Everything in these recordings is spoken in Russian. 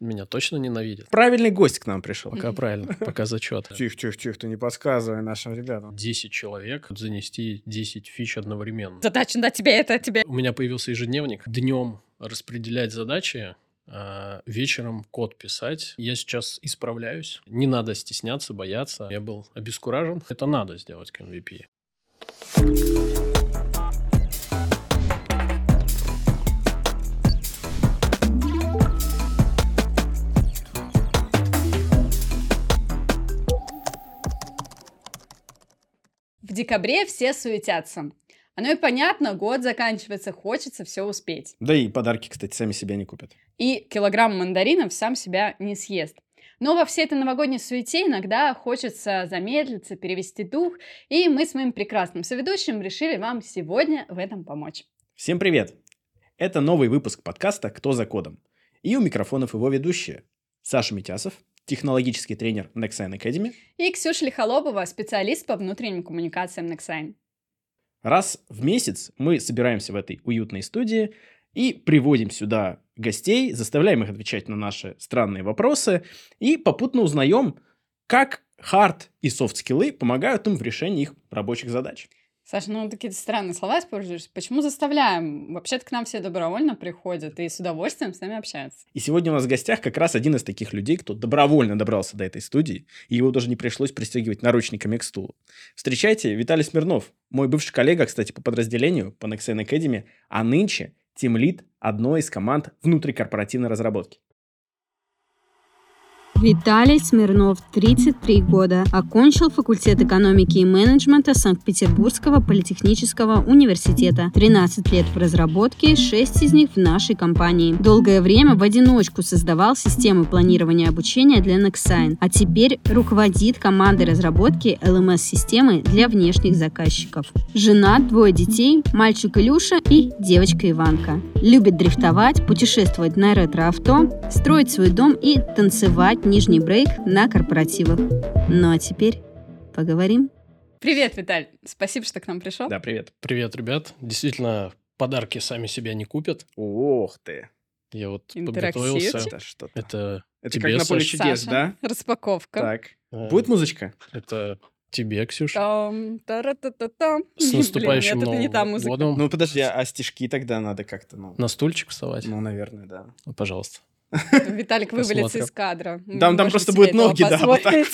Меня точно ненавидят. Правильный гость к нам пришел. Пока правильно, пока зачет. Тихо, тихо, тихо, ты не подсказывай нашим ребятам. 10 человек занести 10 фич одновременно. Задача на тебе это тебе. У меня появился ежедневник. Днем распределять задачи, а вечером код писать. Я сейчас исправляюсь. Не надо стесняться, бояться. Я был обескуражен. Это надо сделать к MVP. В декабре все суетятся. Оно и понятно, год заканчивается, хочется все успеть. Да и подарки, кстати, сами себя не купят. И килограмм мандаринов сам себя не съест. Но во всей этой новогодней суете иногда хочется замедлиться, перевести дух, и мы с моим прекрасным соведущим решили вам сегодня в этом помочь. Всем привет! Это новый выпуск подкаста «Кто за кодом?» И у микрофонов его ведущие Саша Митясов, технологический тренер Nexign Academy. И Ксюша Лихолобова, специалист по внутренним коммуникациям Nexign. Раз в месяц мы собираемся в этой уютной студии и приводим сюда гостей, заставляем их отвечать на наши странные вопросы и попутно узнаем, как хард и софт-скиллы помогают им в решении их рабочих задач. Саша, ну такие странные слова используешь. Почему заставляем? Вообще-то к нам все добровольно приходят и с удовольствием с нами общаются. И сегодня у нас в гостях как раз один из таких людей, кто добровольно добрался до этой студии, и его даже не пришлось пристегивать наручниками к стулу. Встречайте, Виталий Смирнов, мой бывший коллега, кстати, по подразделению, по Nexen Academy, а нынче тимлид одной из команд внутрикорпоративной разработки. Виталий Смирнов, 33 года, окончил факультет экономики и менеджмента Санкт-Петербургского политехнического университета. 13 лет в разработке, 6 из них в нашей компании. Долгое время в одиночку создавал системы планирования обучения для Nexign, а теперь руководит командой разработки LMS-системы для внешних заказчиков. Женат, двое детей, мальчик Илюша и девочка Иванка. Любит дрифтовать, путешествовать на ретро-авто, строить свой дом и танцевать нижний брейк на корпоративах. Ну а теперь поговорим. Привет, Виталь. Спасибо, что к нам пришел. Да, привет. Привет, ребят. Действительно, подарки сами себя не купят. Ох ты. Я вот подготовился. Это что-то. Это, Это тебе, как на поле чудес, Саша, да? Распаковка. Так. э, Будет музычка? Это тебе, Ксюша. Там, тара-та-та-там. С Блин, наступающим нет, это не та Новым музыка. годом. Ну, подожди, а стишки тогда надо как-то, ну... На стульчик вставать? Ну, наверное, да. Ну, Пожалуйста. Виталик вывалится из кадра. Там, там просто будут ноги, да, вот так.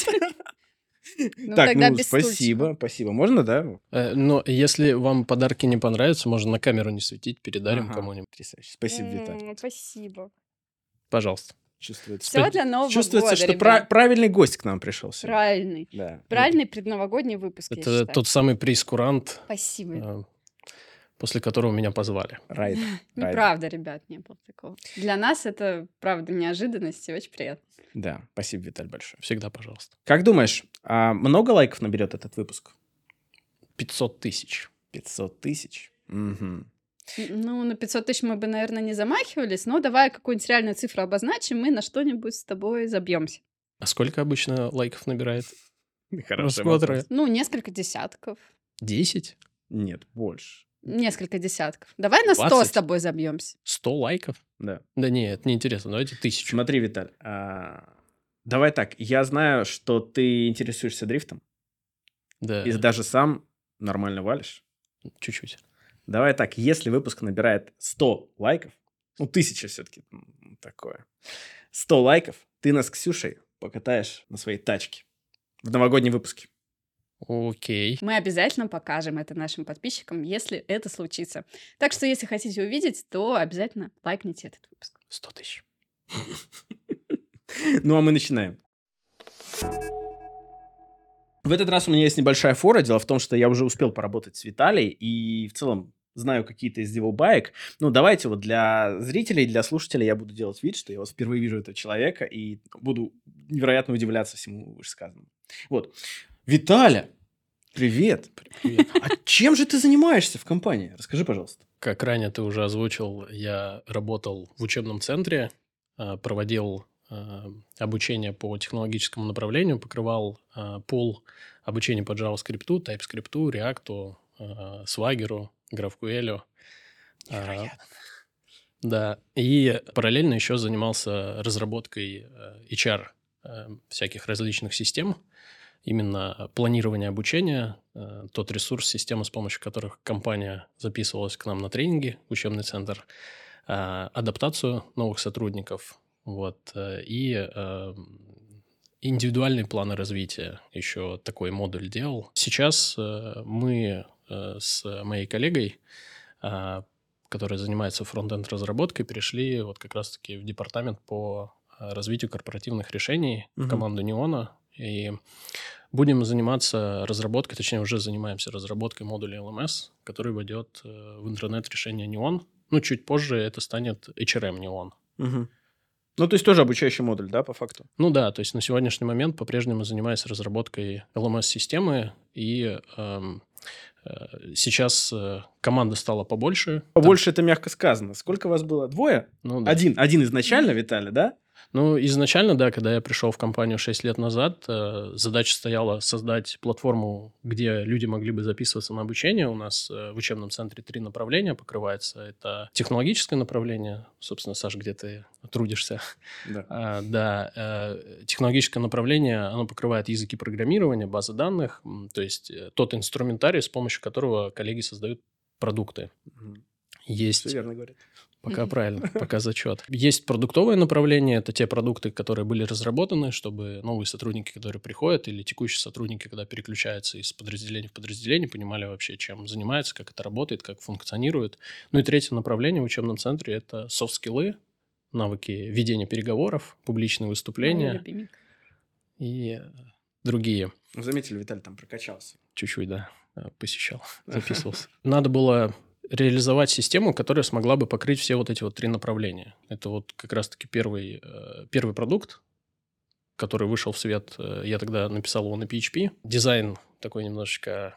Ну, так, тогда ну, без спасибо, стульчика. спасибо. Можно, да? Э, Но если вам подарки не понравятся, можно на камеру не светить, передарим Ага. кому-нибудь. Потрясающе. Спасибо, Виталий. Спасибо. Пожалуйста. Чувствуется, Все для Нового чувствуется года, что ребят. пра- правильный гость к нам пришел сегодня. Правильный. Да. Правильный предновогодний выпуск, Это тот самый прейскурант, Спасибо. После которого меня позвали. Райд. Ну, райд. правда, ребят, не было такого. Для нас это, правда, неожиданность и очень приятно. Да, спасибо, Виталь, большое. Всегда пожалуйста. Как думаешь, а много лайков наберет этот выпуск? 500 тысяч. 500 тысяч? Мгм. Ну, на 500 тысяч мы бы, наверное, не замахивались, но давай какую-нибудь реальную цифру обозначим, мы на что-нибудь с тобой забьемся. А сколько обычно лайков набирает? Хороший Просмотры. Ну, несколько десятков. 10? Нет, больше. Несколько десятков. Давай на 100 с 20? тобой забьемся. 100 лайков? Да. Да не, это неинтересно. Давайте тысячу. Смотри, Виталь, а, давай так. Я знаю, что ты интересуешься дрифтом Да, и даже сам нормально валишь. чуть-чуть. Давай так, если выпуск набирает 100 лайков, ну, тысяча все-таки такое, 100 лайков, ты нас с Ксюшей покатаешь на своей тачке в новогоднем выпуске. Окей. Мы обязательно покажем это нашим подписчикам, если это случится. Так что, если хотите увидеть, то обязательно лайкните этот выпуск. 100 тысяч. Ну, а мы начинаем. В этот раз у меня есть небольшая фора. Дело в том, что я уже успел поработать с Виталием и в целом знаю какие-то из его баек. Ну, давайте вот для зрителей, для слушателей я буду делать вид, что я вот впервые вижу этого человека и буду невероятно удивляться всему вышесказанному. Вот. Виталя, привет. Привет. А чем же ты занимаешься в компании? Расскажи, пожалуйста. Как ранее ты уже озвучил, я работал в учебном центре, а, проводил а, обучение по технологическому направлению, покрывал а, пул обучения по JavaScript, TypeScript, React, Swagger, GraphQL. А, Да, и параллельно еще занимался разработкой HR всяких различных систем, именно планирование обучения, э, тот ресурс, система, с помощью которых компания записывалась к нам на тренинги, учебный центр, адаптацию новых сотрудников, вот, и индивидуальные планы развития, еще такой модуль делал. Сейчас мы с моей коллегой которые занимаются фронтенд разработкой, перешли вот как раз-таки в департамент по э, развитию корпоративных решений угу. в команду Неона. И будем заниматься разработкой, точнее, уже занимаемся разработкой модуля LMS, который войдет э, в интернет-решение Neon. Ну, чуть позже это станет HRM Neon. Угу. Ну, то есть тоже обучающий модуль, да, по факту? Ну да, то есть на сегодняшний момент по-прежнему занимаюсь разработкой LMS-системы и эм, Э, сейчас э, команда стала побольше. Побольше Там... это мягко сказано. Сколько вас было? Двое? Ну, да. Один. Один изначально, Виталий, да? Ну, изначально, да, когда я пришел в компанию 6 лет назад, э, задача стояла создать платформу, где люди могли бы записываться на обучение. У нас э, в учебном центре три направления покрывается. Это технологическое направление, собственно, Саш, где ты трудишься. Да. А, да, э, технологическое направление, оно покрывает языки программирования, базы данных, то есть тот инструментарий, с помощью которого коллеги создают продукты. Угу. Есть... Все верно говорит. Пока правильно, пока зачет. Есть продуктовое направление, это те продукты, которые были разработаны, чтобы новые сотрудники, которые приходят, или текущие сотрудники, когда переключаются из подразделения в подразделение, понимали вообще, чем занимаются, как это работает, как функционирует. Ну и третье направление в учебном центре – это софт-скиллы, навыки ведения переговоров, публичные выступления и другие. Заметили, Виталий там прокачался. Чуть-чуть, да, посещал, записывался. Надо было реализовать систему, которая смогла бы покрыть все вот эти вот три направления. Это вот как раз-таки первый, э, первый продукт, который вышел в свет. Э, я тогда написал его на PHP. Дизайн такой немножечко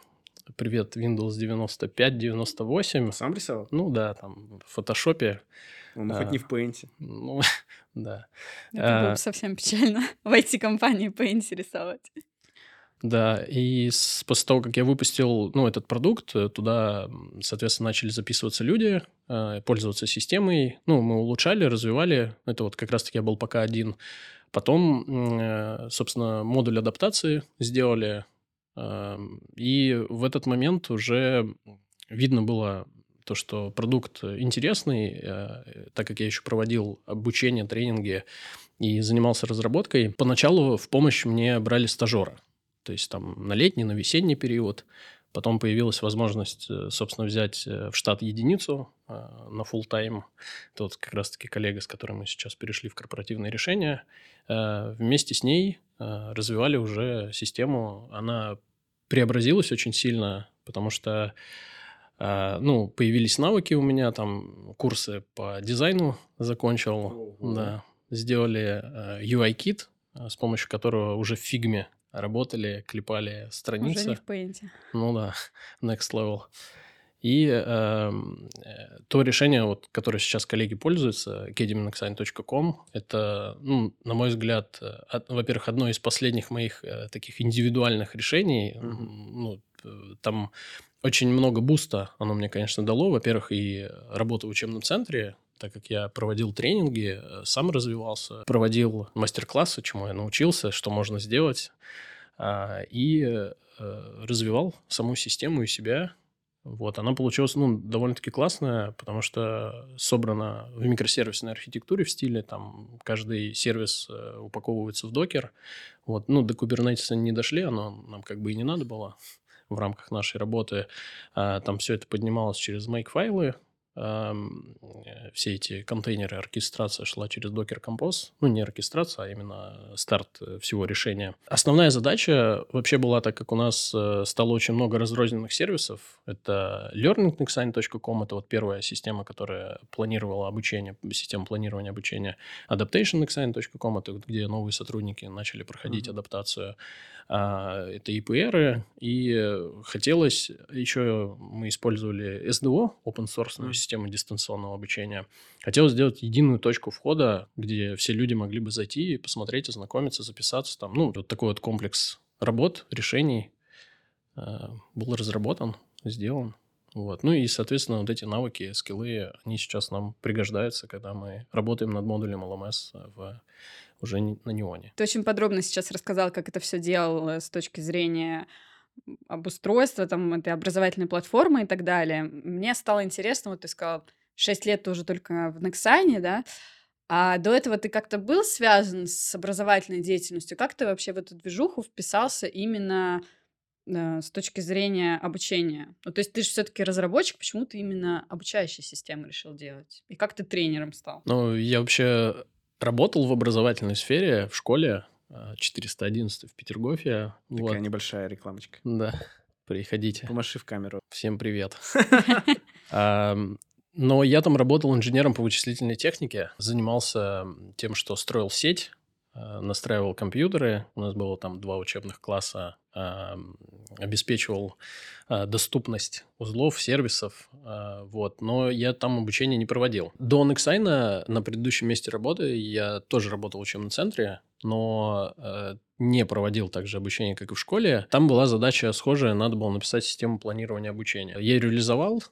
привет Windows 95, 98. Сам рисовал? Ну да, там в фотошопе. Ну, а, хоть не в Paint. Ну, да. Это а, было бы совсем печально в IT-компании Paint рисовать. Да, и с, после того, как я выпустил ну, этот продукт, э, туда, соответственно, начали записываться люди, э, пользоваться системой. Ну, мы улучшали, развивали. Это вот как раз-таки я был пока один. Потом, э, собственно, модуль адаптации сделали. Э, и в этот момент уже видно было то, что продукт интересный, э, так как я еще проводил обучение, тренинги и занимался разработкой. Поначалу в помощь мне брали стажера то есть там на летний, на весенний период. Потом появилась возможность, э, собственно, взять э, в штат единицу э, на full тайм Это вот как раз-таки коллега, с которым мы сейчас перешли в корпоративные решения. Вместе с ней развивали уже систему. Она преобразилась очень сильно, потому что ну, появились навыки у меня, там курсы по дизайну закончил, Ого. да, сделали UI-кит, с помощью которого уже в фигме работали, клепали страницы. Уже не в Paint. Ну да, next level. И эм, э, то решение, вот, которое сейчас коллеги пользуются, kediminexine.com, это, ну, на мой взгляд, э, от, во-первых, одно из последних моих э, таких индивидуальных решений. Mm-hmm. Ну, там очень много буста оно мне, конечно, дало. Во-первых, и работа в учебном центре, так как я проводил тренинги, э, сам развивался, проводил мастер-классы, чему я научился, что можно сделать, а, и э, развивал саму систему и себя. Вот, она получилась ну, довольно-таки классная, потому что собрана в микросервисной архитектуре в стиле, там каждый сервис э, упаковывается в докер. Вот, ну, до Kubernetes не дошли, оно нам как бы и не надо было в рамках нашей работы. А, там все это поднималось через make-файлы, Э, все эти контейнеры, оркестрация шла через Docker Compose. Ну, не оркестрация, а именно старт э, всего решения. Основная задача вообще была, так как у нас э, стало очень много разрозненных сервисов, это learningnexigne.com, это вот первая система, которая планировала обучение, система планирования обучения. adaptationnexigne.com, это где новые сотрудники начали проходить mm-hmm. адаптацию. А, это EPR, и хотелось еще, мы использовали SDO, open source mm-hmm. Систему дистанционного обучения. Хотелось сделать единую точку входа, где все люди могли бы зайти и посмотреть, ознакомиться, записаться там. Ну, вот такой вот комплекс работ, решений э, был разработан, сделан. Вот. Ну и, соответственно, вот эти навыки, скиллы, они сейчас нам пригождаются, когда мы работаем над модулем LMS в, уже на Неоне. Ты очень подробно сейчас рассказал, как это все делал с точки зрения обустройства там, этой образовательной платформы и так далее. Мне стало интересно, вот ты сказал, 6 лет ты уже только в Nexine, да? А до этого ты как-то был связан с образовательной деятельностью? Как ты вообще в эту движуху вписался именно э, с точки зрения обучения? Ну, то есть ты же все-таки разработчик, почему ты именно обучающие системы решил делать? И как ты тренером стал? Ну, я вообще работал в образовательной сфере в школе 411 э, в Петергофе. Такая вот. небольшая рекламочка. Да, приходите. Помаши в камеру. Всем привет. Но я там работал инженером по вычислительной технике, занимался тем, что строил сеть, настраивал компьютеры. У нас было там два учебных класса, обеспечивал э, доступность узлов, сервисов. Э, вот. Но я там обучение не проводил. До Nexine на предыдущем месте работы я тоже работал в учебном центре, но не проводил также обучение, как и в школе. Там была задача схожая, надо было написать систему планирования обучения. Я реализовал,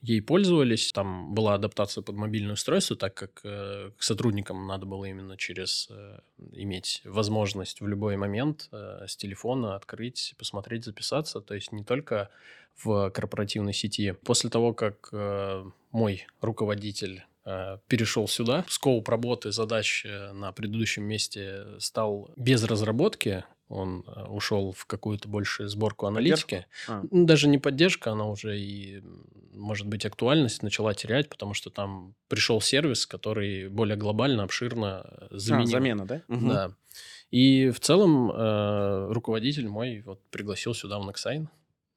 ей пользовались. Там была адаптация под мобильное устройство, так как э, к сотрудникам надо было именно через э, иметь возможность в любой момент э, с телефона открыть, посмотреть, записаться. То есть не только в корпоративной сети. После того, как э, мой руководитель э, перешел сюда. Скоуп работы, задач э, на предыдущем месте стал без разработки он э, ушел в какую-то большую сборку аналитики. А. Ну, даже не поддержка, она уже и, может быть, актуальность начала терять, потому что там пришел сервис, который более глобально, обширно заменил. А, замена, да? Угу. Да. И в целом э, руководитель мой вот пригласил сюда в Nexine.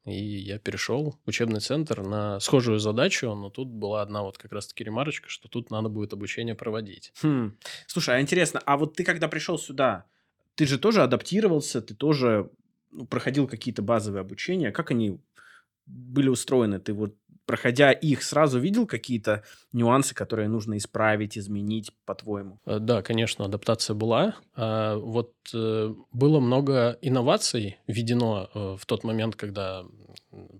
И я перешел в учебный центр на схожую задачу, но тут была одна вот как раз-таки ремарочка, что тут надо будет обучение проводить. Хм. Слушай, а интересно, а вот ты когда пришел сюда, ты же тоже адаптировался, ты тоже ну, проходил какие-то базовые обучения. Как они были устроены? Ты вот, проходя их, сразу видел какие-то нюансы, которые нужно исправить, изменить, по-твоему? Э, да, конечно, адаптация была. А, вот э, было много инноваций введено э, в тот момент, когда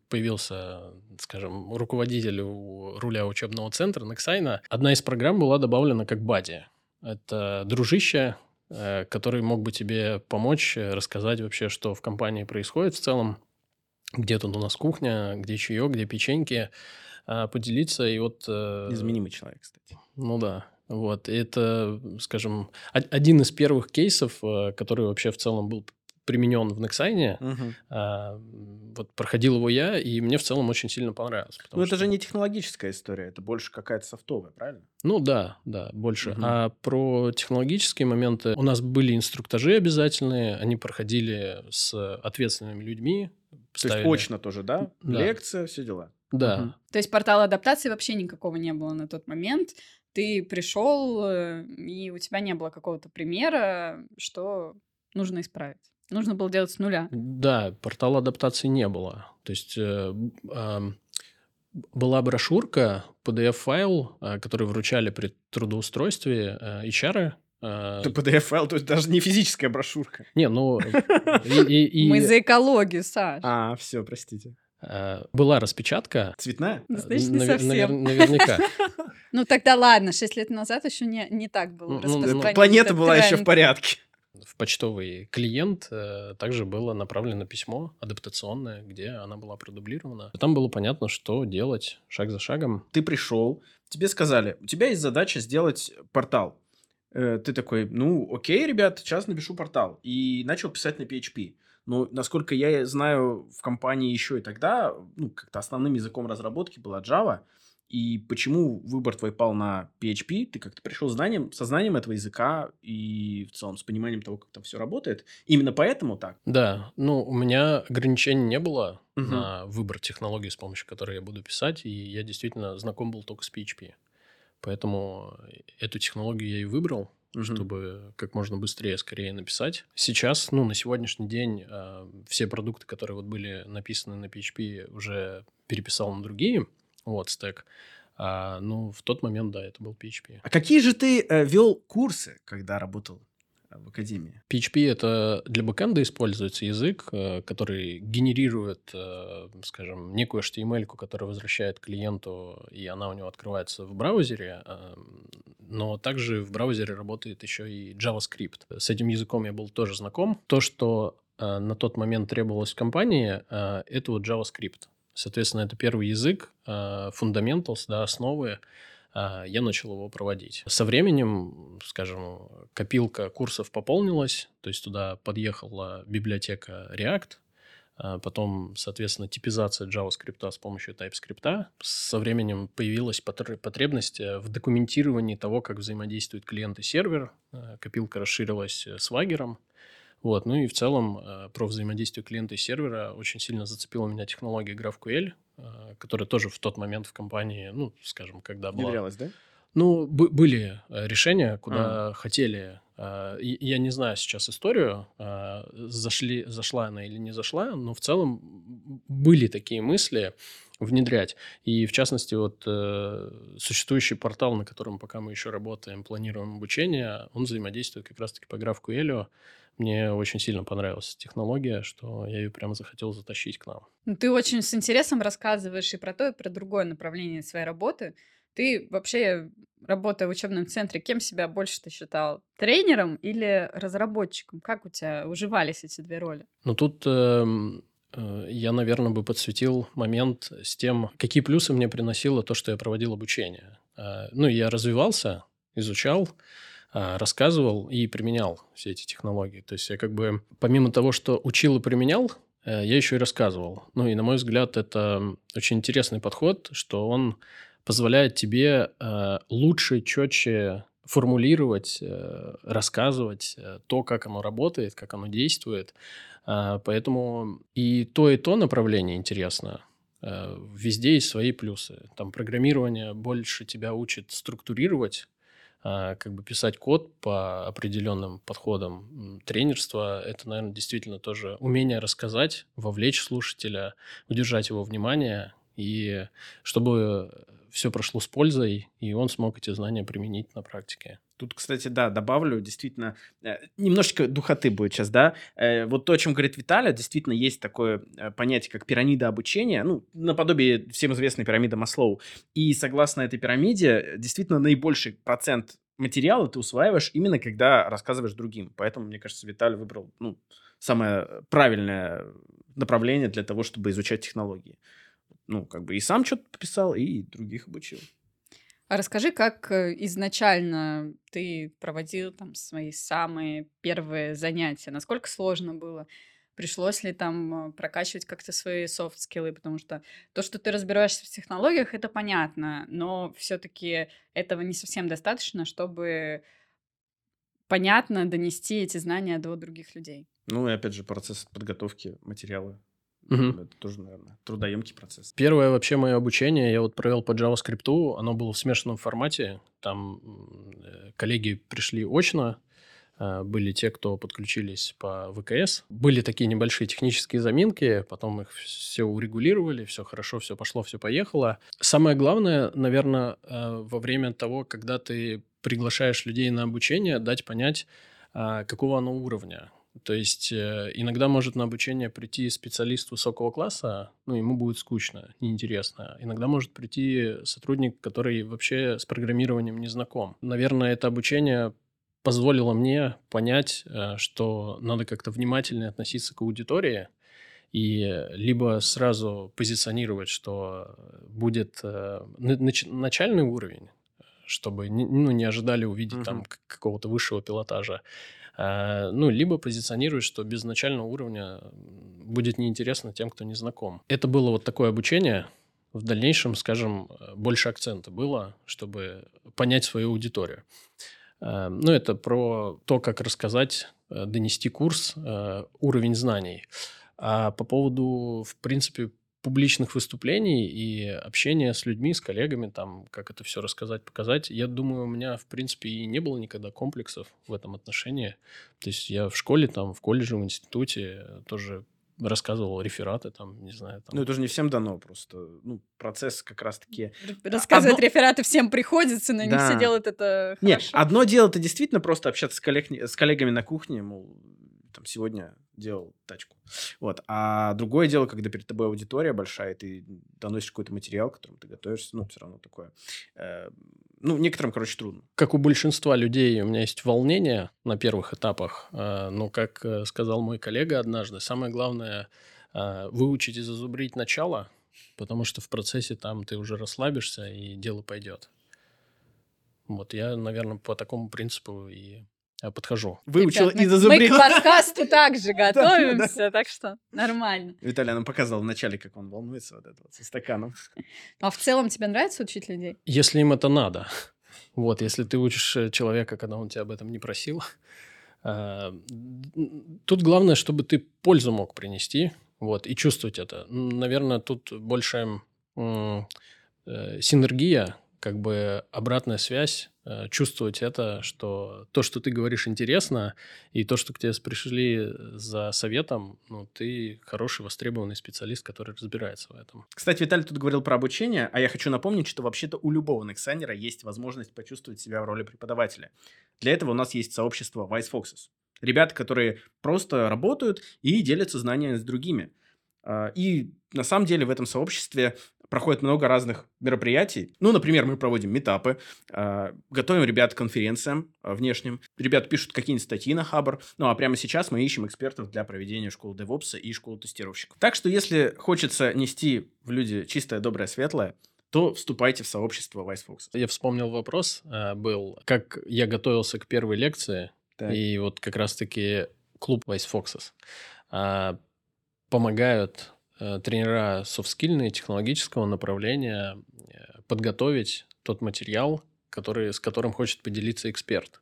появился, скажем, руководитель у руля учебного центра Нексайна. Одна из программ была добавлена как бади. Это дружище, который мог бы тебе помочь э, рассказать вообще, что в компании происходит в целом, где тут у нас кухня, где чаек, где печеньки, а, поделиться и вот... Э, Изменимый человек, кстати. Ну да, вот, это, скажем, один из первых кейсов, который вообще в целом был применен в Nexine. Угу. А, вот проходил его я, и мне в целом очень сильно понравилось. Ну, это что... же не технологическая история, это больше какая-то софтовая, правильно? Ну да, да, больше. Угу. А про технологические моменты у нас были инструктажи обязательные, они проходили с ответственными людьми. Ставили... То есть очно тоже, да? да. Лекция, все дела. Да. Угу. То есть портала адаптации вообще никакого не было на тот момент. Ты пришел, э, и у тебя не было какого-то примера, что нужно исправить. Нужно было делать с нуля. Да, портала адаптации не было. То есть э, э, была брошюрка, PDF-файл, э, который вручали при трудоустройстве э, HR. Э, Это PDF-файл, то есть даже не физическая брошюрка. Не, ну... Мы за экологию, Саш. А, все, простите. Э, была распечатка. Цветная? Значит, не совсем. Наверняка. Ну тогда ладно, 6 лет назад еще не, не так было ну, ну Планета была еще в порядке в почтовый клиент э, также было направлено письмо адаптационное, где она была продублирована. Там было понятно, что делать шаг за шагом. Ты пришел, тебе сказали, у тебя есть задача сделать портал. Э, ты такой, ну, окей, ребят, сейчас напишу портал. И начал писать на PHP. Но, насколько я знаю, в компании еще и тогда, ну, как-то основным языком разработки была Java – и почему выбор твой пал на PHP? Ты как-то пришел знанием, со знанием этого языка и в целом с пониманием того, как там все работает. Именно поэтому так? Да. Ну, у меня ограничений не было угу. на выбор технологии, с помощью которой я буду писать. И я действительно знаком был только с PHP. Поэтому эту технологию я и выбрал, угу. чтобы как можно быстрее, скорее написать. Сейчас, ну, на сегодняшний день э, все продукты, которые вот были написаны на PHP, уже переписал на другие вот, стек. А, ну, в тот момент, да, это был PHP. А какие же ты э, вел курсы, когда работал в академии? PHP это для бэкэнда используется язык, э, который генерирует, э, скажем, некую HTML, которая возвращает клиенту, и она у него открывается в браузере. Но также в браузере работает еще и JavaScript. С этим языком я был тоже знаком. То, что на тот момент требовалось в компании, это вот JavaScript. Соответственно, это первый язык, fundamentals, да, основы, а, я начал его проводить. Со временем, скажем, копилка курсов пополнилась, то есть туда подъехала библиотека React, а, потом, соответственно, типизация JavaScript с помощью TypeScript. Со временем появилась потребность э, в документировании того, как взаимодействует клиент и сервер. Э, копилка расширилась э, свагером. Вот. Ну и в целом э, про взаимодействие клиента и сервера очень сильно зацепила меня технология GraphQL, э, которая тоже в тот момент в компании, ну, скажем, когда была... Внедрялась, да? Ну, были э, решения, куда а. хотели. Я не знаю сейчас историю, зашли, зашла она или не зашла, но в целом были такие мысли внедрять. И в частности, вот существующий портал, на котором пока мы еще работаем, планируем обучение, он взаимодействует как раз-таки по GraphQL. Мне очень сильно понравилась технология, что я ее прямо захотел затащить к нам. Ну, ты очень с интересом рассказываешь и про то, и про другое направление своей работы. Ты вообще, работая в учебном центре, кем себя больше ты считал? Тренером или разработчиком? Как у тебя уживались эти две роли? Ну, тут э, э, я, наверное, бы подсветил момент с тем, какие плюсы мне приносило то, что я проводил обучение. Э, ну, я развивался, изучал, а, рассказывал и применял все эти технологии. То есть я как бы помимо того, что учил и применял, э, я еще и рассказывал. Ну и на мой взгляд это очень интересный подход, что он позволяет тебе э, лучше, четче формулировать, э, рассказывать то, как оно работает, как оно действует. А, поэтому и то, и то направление интересно. Везде есть свои плюсы. Там программирование больше тебя учит структурировать а, как бы писать код по определенным подходам. Тренерство – это, наверное, действительно тоже умение рассказать, вовлечь слушателя, удержать его внимание, и чтобы все прошло с пользой, и он смог эти знания применить на практике. Тут, кстати, да, добавлю, действительно, э, немножечко духоты будет сейчас, да. Э, вот то, о чем говорит Виталий, действительно есть такое э, понятие, как пирамида обучения, ну, наподобие всем известной пирамиды Маслоу. И согласно этой пирамиде, действительно, наибольший процент материала ты усваиваешь именно когда рассказываешь другим. Поэтому, мне кажется, Виталий выбрал, ну, самое правильное направление для того, чтобы изучать технологии. Ну, как бы и сам что-то пописал, и других обучил. А расскажи, как э, изначально ты проводил там свои самые первые занятия? Насколько сложно было? Пришлось ли там э, прокачивать как-то свои софт-скиллы? Потому что то, что ты разбираешься в технологиях, это понятно, но все-таки этого не совсем достаточно, чтобы понятно донести эти знания до других людей. Ну и опять же процесс подготовки материала Угу. Это тоже, наверное, трудоемкий процесс. Первое вообще мое обучение я вот провел по JavaScript. Оно было в смешанном формате. Там э, коллеги пришли очно, э, были те, кто подключились по ВКС. Были такие небольшие технические заминки, потом их все урегулировали, все хорошо, все пошло, все поехало. Самое главное, наверное, э, во время того, когда ты приглашаешь людей на обучение, дать понять, какого оно уровня. То есть э, иногда может на обучение прийти специалист высокого класса, ну, ему будет скучно, неинтересно. Иногда может прийти сотрудник, который вообще с программированием не знаком. Наверное, это обучение позволило мне понять, э, что надо как-то внимательно относиться к аудитории, и либо сразу позиционировать, что будет э, начальный уровень, чтобы ну, не ожидали увидеть угу. там какого-то высшего пилотажа, ну, либо позиционирует, что без начального уровня будет неинтересно тем, кто не знаком. Это было вот такое обучение. В дальнейшем, скажем, больше акцента было, чтобы понять свою аудиторию. А, ну, это про то, как рассказать, э, донести курс, э, уровень знаний. А по поводу, в принципе, публичных выступлений и общения с людьми, с коллегами, там, как это все рассказать, показать, я думаю, у меня, в принципе, и не было никогда комплексов в этом отношении. То есть я в школе, там, в колледже, в институте тоже рассказывал рефераты, там, не знаю. Там. Ну, это же не всем дано просто. Ну, процесс как раз-таки... Рассказывать одно... рефераты всем приходится, но да. не все делают это Нет, одно дело это действительно просто общаться с, коллег... с коллегами на кухне, мол, там сегодня делал тачку. Вот. А другое дело, когда перед тобой аудитория большая, и ты доносишь какой-то материал, к которому ты готовишься, ну, все равно такое. Э, ну, некоторым, короче, трудно. Как у большинства людей, у меня есть волнение на первых этапах, э, но, как э, сказал мой коллега однажды, самое главное выучить и зазубрить начало, потому что в процессе там ты уже расслабишься, и дело пойдет. Вот я, наверное, по такому принципу и подхожу. Выучил Ребят, и зазубрил. Мы к подкасту также готовимся, так что нормально. Виталий нам показал вначале, как он волнуется вот это вот со стаканом. А в целом тебе нравится учить людей? Если им это надо. Вот, если ты учишь э, человека, когда он тебя об этом не просил. Э, тут главное, чтобы ты пользу мог принести, вот, и чувствовать это. Наверное, тут больше э, синергия, как бы обратная связь, э, чувствовать это, что то, что ты говоришь, интересно, и то, что к тебе пришли за советом, ну, ты хороший, востребованный специалист, который разбирается в этом. Кстати, Виталий тут говорил про обучение, а я хочу напомнить, что вообще-то у любого Нексанера есть возможность почувствовать себя в роли преподавателя. Для этого у нас есть сообщество Vice Foxes. Ребята, которые просто работают и делятся знаниями с другими. А, и на самом деле в этом сообществе проходит много разных мероприятий. Ну, например, мы проводим метапы, э, готовим ребят к конференциям э, внешним. Ребята пишут какие-нибудь статьи на Хабр. Ну, а прямо сейчас мы ищем экспертов для проведения школы DevOps и школы тестировщиков. Так что, если хочется нести в люди чистое, доброе, светлое, то вступайте в сообщество Vice Fox. Я вспомнил вопрос э, был, как я готовился к первой лекции, так. и вот как раз-таки клуб Vice Foxes э, помогают тренера софтскильные, технологического направления э, подготовить тот материал, который, с которым хочет поделиться эксперт.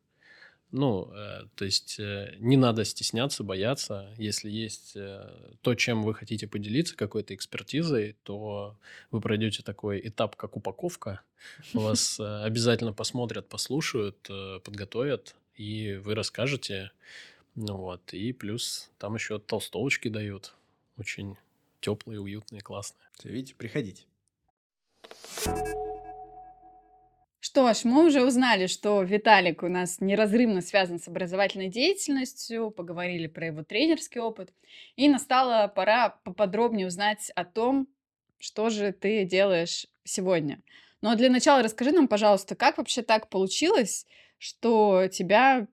Ну, э, то есть э, не надо стесняться, бояться. Если есть э, то, чем вы хотите поделиться, какой-то экспертизой, то вы пройдете такой этап, как упаковка. Вас э, обязательно посмотрят, послушают, э, подготовят, и вы расскажете. Ну вот, и плюс там еще толстовочки дают. Очень теплые, уютные, классные. Все, видите, приходите. Что ж, мы уже узнали, что Виталик у нас неразрывно связан с образовательной деятельностью, поговорили про его тренерский опыт, и настала пора поподробнее узнать о том, что же ты делаешь сегодня. Но для начала расскажи нам, пожалуйста, как вообще так получилось, что тебя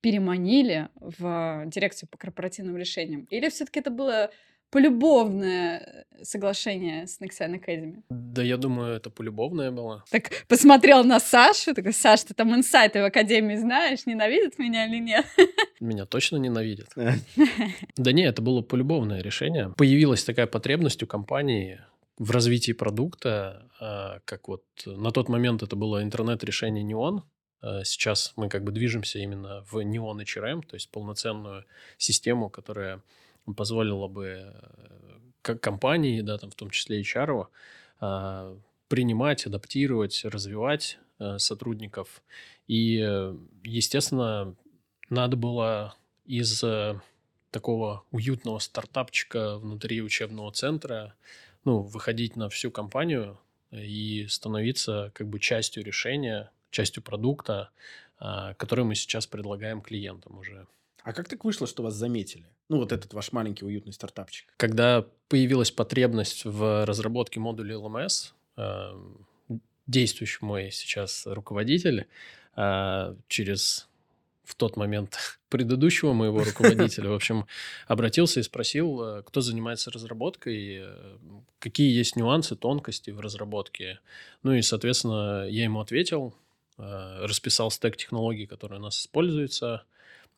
переманили в дирекцию по корпоративным решениям? Или все-таки это было полюбовное э, соглашение с Nexian Academy? Да, я думаю, это полюбовное было. Так посмотрел на Сашу, такой, Саш, ты там инсайты в Академии знаешь, ненавидят меня или нет? Меня точно ненавидят. Да не, это было полюбовное решение. Появилась такая потребность у компании в развитии продукта, а, как вот на тот момент это было интернет-решение Neon, а Сейчас мы как бы движемся именно в Neon HRM, то есть полноценную систему, которая позволило бы э, компании, да, там в том числе HR, а, принимать, адаптировать, развивать э, сотрудников. И, естественно, надо было из э, такого уютного стартапчика внутри учебного центра ну, выходить на всю компанию и становиться как бы частью решения, частью продукта, а, который мы сейчас предлагаем клиентам уже. А как так вышло, что вас заметили? Ну, вот этот ваш маленький уютный стартапчик. Когда появилась потребность в разработке модуля LMS, эм, действующий мой сейчас руководитель э, через в тот момент предыдущего моего руководителя, в общем, обратился и спросил, э, кто занимается разработкой, э, какие есть нюансы, тонкости в разработке. Ну и, соответственно, я ему ответил, расписал стек технологий, которые у нас используются,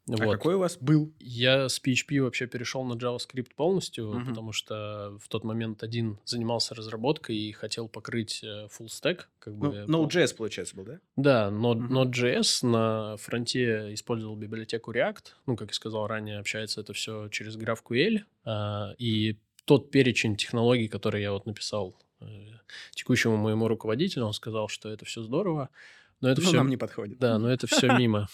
а вот. какой у вас был? Я с PHP вообще перешел на JavaScript полностью, угу. потому что в тот момент один занимался разработкой и хотел покрыть э, full stack. Как ну, бы, Node.js, получается, был, да? Да, Node, угу. Node.js на фронте использовал библиотеку React. Ну, как я сказал ранее, общается это все через GraphQL. А, и тот перечень технологий, который я вот написал э, текущему моему руководителю, он сказал, что это все здорово, но это но все... нам не подходит. Да, но это все мимо.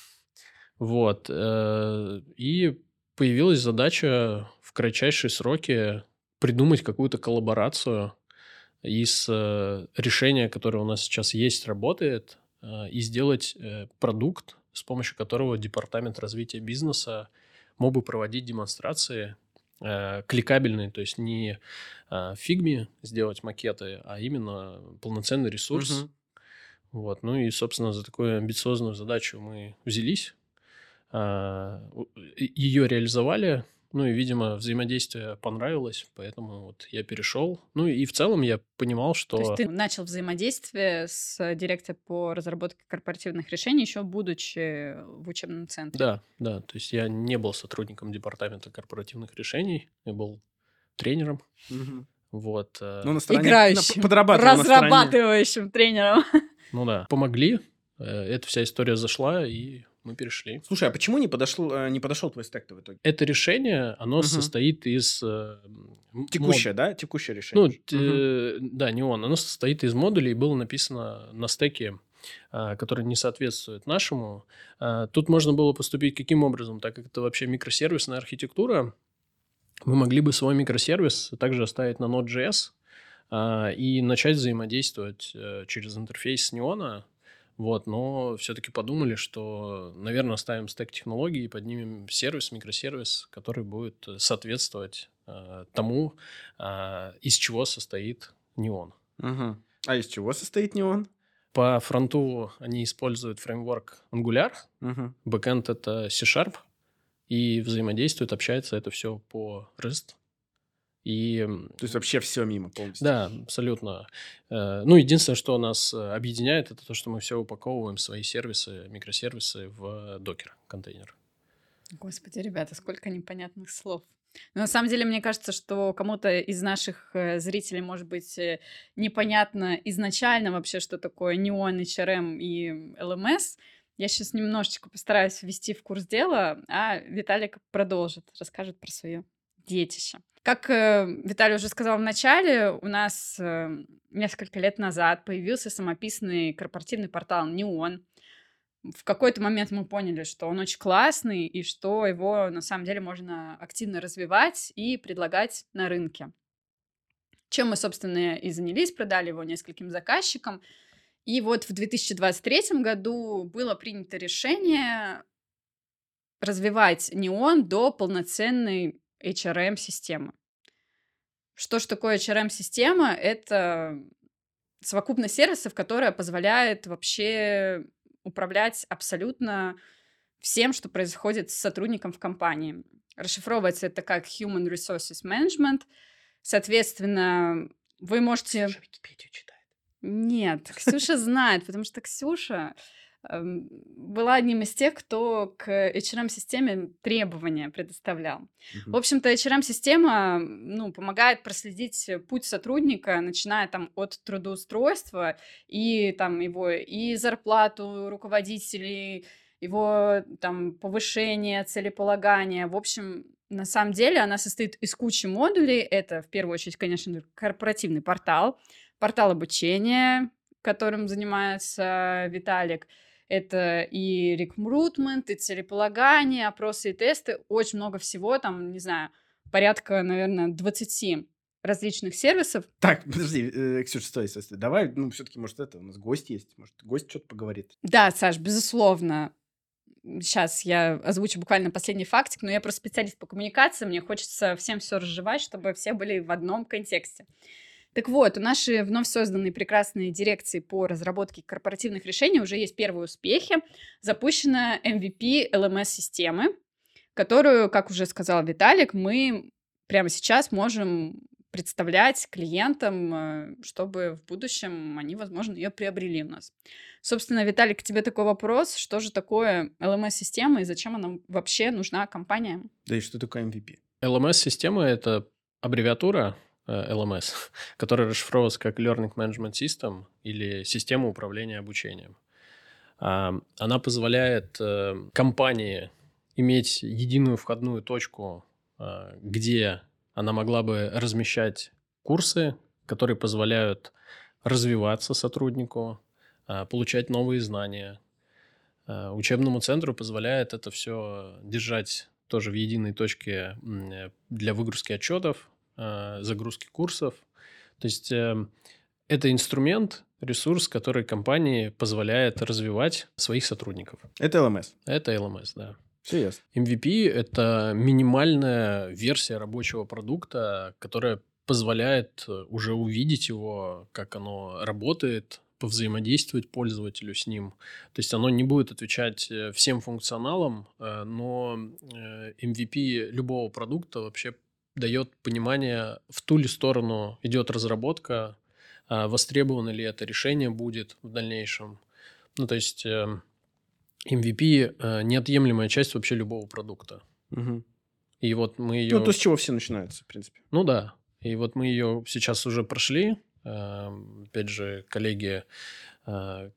Вот. Э, и появилась задача в кратчайшие сроки придумать какую-то коллаборацию из э, решения, которое у нас сейчас есть, работает, э, и сделать продукт, с помощью которого департамент развития бизнеса мог бы проводить демонстрации кликабельные, то есть не фигме сделать макеты, а именно полноценный ресурс. Мгм. Вот, ну и, собственно, за такую амбициозную задачу мы взялись, ее реализовали, ну и, видимо, взаимодействие понравилось, поэтому вот я перешел. Ну и в целом я понимал, То что... есть ты начал взаимодействие с дирекцией по разработке корпоративных решений, еще будучи в учебном центре. Да, да, то есть я не был сотрудником департамента корпоративных решений, я был тренером, Мгм. вот. э, Ну, на стороне... Играющим, на- подрабатывал на стороне. разрабатывающим тренером. Ну да, помогли, э, эта вся история зашла, и мы перешли. Слушай, а почему не подошел, э, не подошел твой стек в итоге? Это решение, оно Мгм. состоит из... э, Текущее, да? Текущее решение. Ну, т- э, да, не он. Оно состоит из модулей, было написано на стеке, а, который не соответствует нашему. А, Тут можно было поступить каким образом, так как это вообще микросервисная архитектура, мы могли бы свой микросервис также оставить на Node.js а, и начать взаимодействовать э, через интерфейс Неона. Вот, но все-таки подумали, что, наверное, оставим стек технологий и поднимем сервис, микросервис, который будет э, соответствовать э, тому, а, из чего состоит Неон. Мгм. А из чего состоит неон? По фронту они используют фреймворк Angular, Мгм. бэкэнд это C-Sharp, и взаимодействует, общается это все по REST. И То есть вообще все мимо полностью. да, абсолютно. Э, Ну, единственное, что нас э, объединяет, это то, что мы все упаковываем свои сервисы, микросервисы в докер контейнер. Господи, ребята, сколько непонятных слов. Но на самом деле, мне кажется, что кому-то из наших э, зрителей, может быть, непонятно изначально вообще, что такое неон, HRM и LMS. Я сейчас немножечко постараюсь ввести в курс дела, а Виталик продолжит, расскажет про свое детище. Как э, Виталий уже сказал в начале, у нас э, несколько лет назад появился самописный корпоративный портал Неон. В какой-то момент мы поняли, что он очень классный и что его на самом деле можно активно развивать и предлагать на рынке. Чем мы, собственно, и занялись, продали его нескольким заказчикам. И вот в 2023 году было принято решение развивать Неон до полноценной HRM-системы. Что ж такое HRM-система? Это совокупность сервисов, которая позволяет вообще управлять абсолютно всем, что происходит с сотрудником в компании. Расшифровывается это как Human Resources Management. Соответственно, вы можете... Ксюша Википедию читает. Нет, Ксюша знает, потому что Ксюша была одним из тех, кто к HRM-системе требования предоставлял. Мгм. В общем-то, HRM-система ну, помогает проследить путь сотрудника, начиная там от трудоустройства и там его и зарплату руководителей, его там повышение, целеполагание. В общем, на самом деле она состоит из кучи модулей. Это, в первую очередь, конечно корпоративный портал, портал обучения, которым занимается Виталик. Это и рекрутмент, и целеполагание, опросы и тесты. Очень много всего, там, не знаю, порядка, наверное, 20 различных сервисов. Так, подожди, э, Ксюша, стой, стой, стой. Давай, ну, все-таки, может, это, у нас гость есть. Может, гость что-то поговорит. Да, Саш, безусловно. Сейчас я озвучу буквально последний фактик, но я просто специалист по коммуникации, мне хочется всем все разжевать, чтобы все были в одном контексте. Так вот, у нашей вновь созданной прекрасной дирекции по разработке корпоративных решений уже есть первые успехи. Запущена MVP LMS-системы, которую, как уже сказал Виталик, мы прямо сейчас можем представлять клиентам, э, чтобы в будущем они, возможно, ее приобрели у нас. Собственно, Виталик, к тебе такой вопрос. Что же такое LMS-система и зачем она вообще нужна компаниям? Да и что такое MVP? LMS-система – это аббревиатура LMS, которая расшифровывается как Learning Management System или система управления обучением. А, Она позволяет э, компании иметь единую входную точку, э, где она могла бы размещать курсы, которые позволяют развиваться сотруднику, э, получать новые знания. Э, Учебному центру позволяет это все держать тоже в единой точке для выгрузки отчетов, э, загрузки курсов. То есть э, это инструмент, ресурс, который компании позволяет развивать своих сотрудников. Это LMS. Это LMS, да. Все ясно. MVP – это минимальная версия рабочего продукта, которая позволяет э, уже увидеть его, как оно работает, повзаимодействовать пользователю с ним. То есть оно не будет отвечать э, всем функционалам, э, но MVP любого продукта вообще дает понимание, в ту ли сторону идет разработка, а востребовано ли это решение будет в дальнейшем. Ну, то есть MVP э, неотъемлемая часть вообще любого продукта. Угу. И вот мы ее... Ну, то, с чего все начинаются, в принципе. Ну да. И вот мы ее сейчас уже прошли. Э, опять же, коллеги, э,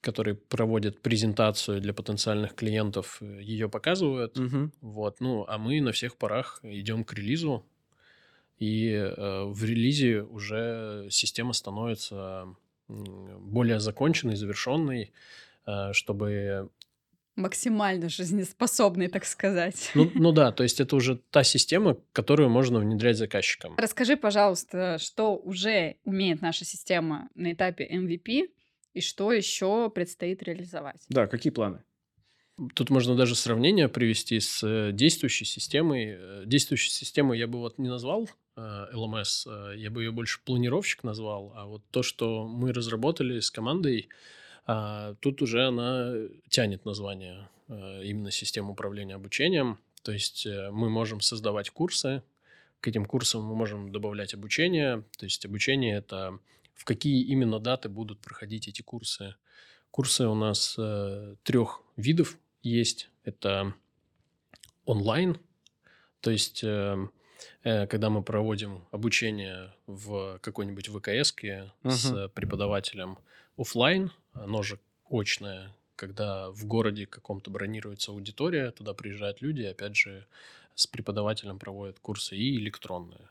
которые проводят презентацию для потенциальных клиентов, ее показывают. Угу. Вот. Ну, а мы на всех парах идем к релизу. И э, в релизе уже система становится более законченной, завершенной. Э, чтобы... Максимально жизнеспособный, так сказать. Ну, ну да, то есть это уже та система, которую можно внедрять заказчикам. Расскажи, пожалуйста, что уже умеет наша система на этапе MVP и что еще предстоит реализовать? Да, какие планы? Тут можно даже сравнение привести с э, действующей системой. Э, действующей системой я бы вот не назвал LMS, я бы ее больше планировщик назвал, а вот то, что мы разработали с командой, а тут уже она тянет название э, именно систем управления обучением. То есть э, мы можем создавать курсы, к этим курсам мы можем добавлять обучение. То есть обучение это в какие именно даты будут проходить эти курсы. Курсы у нас э, трех видов есть. Это онлайн, то есть э, э, когда мы проводим обучение в какой-нибудь ВКС uh-huh. с преподавателем офлайн, оно же очное, когда в городе каком-то бронируется аудитория, туда приезжают люди, опять же, с преподавателем проводят курсы и электронные.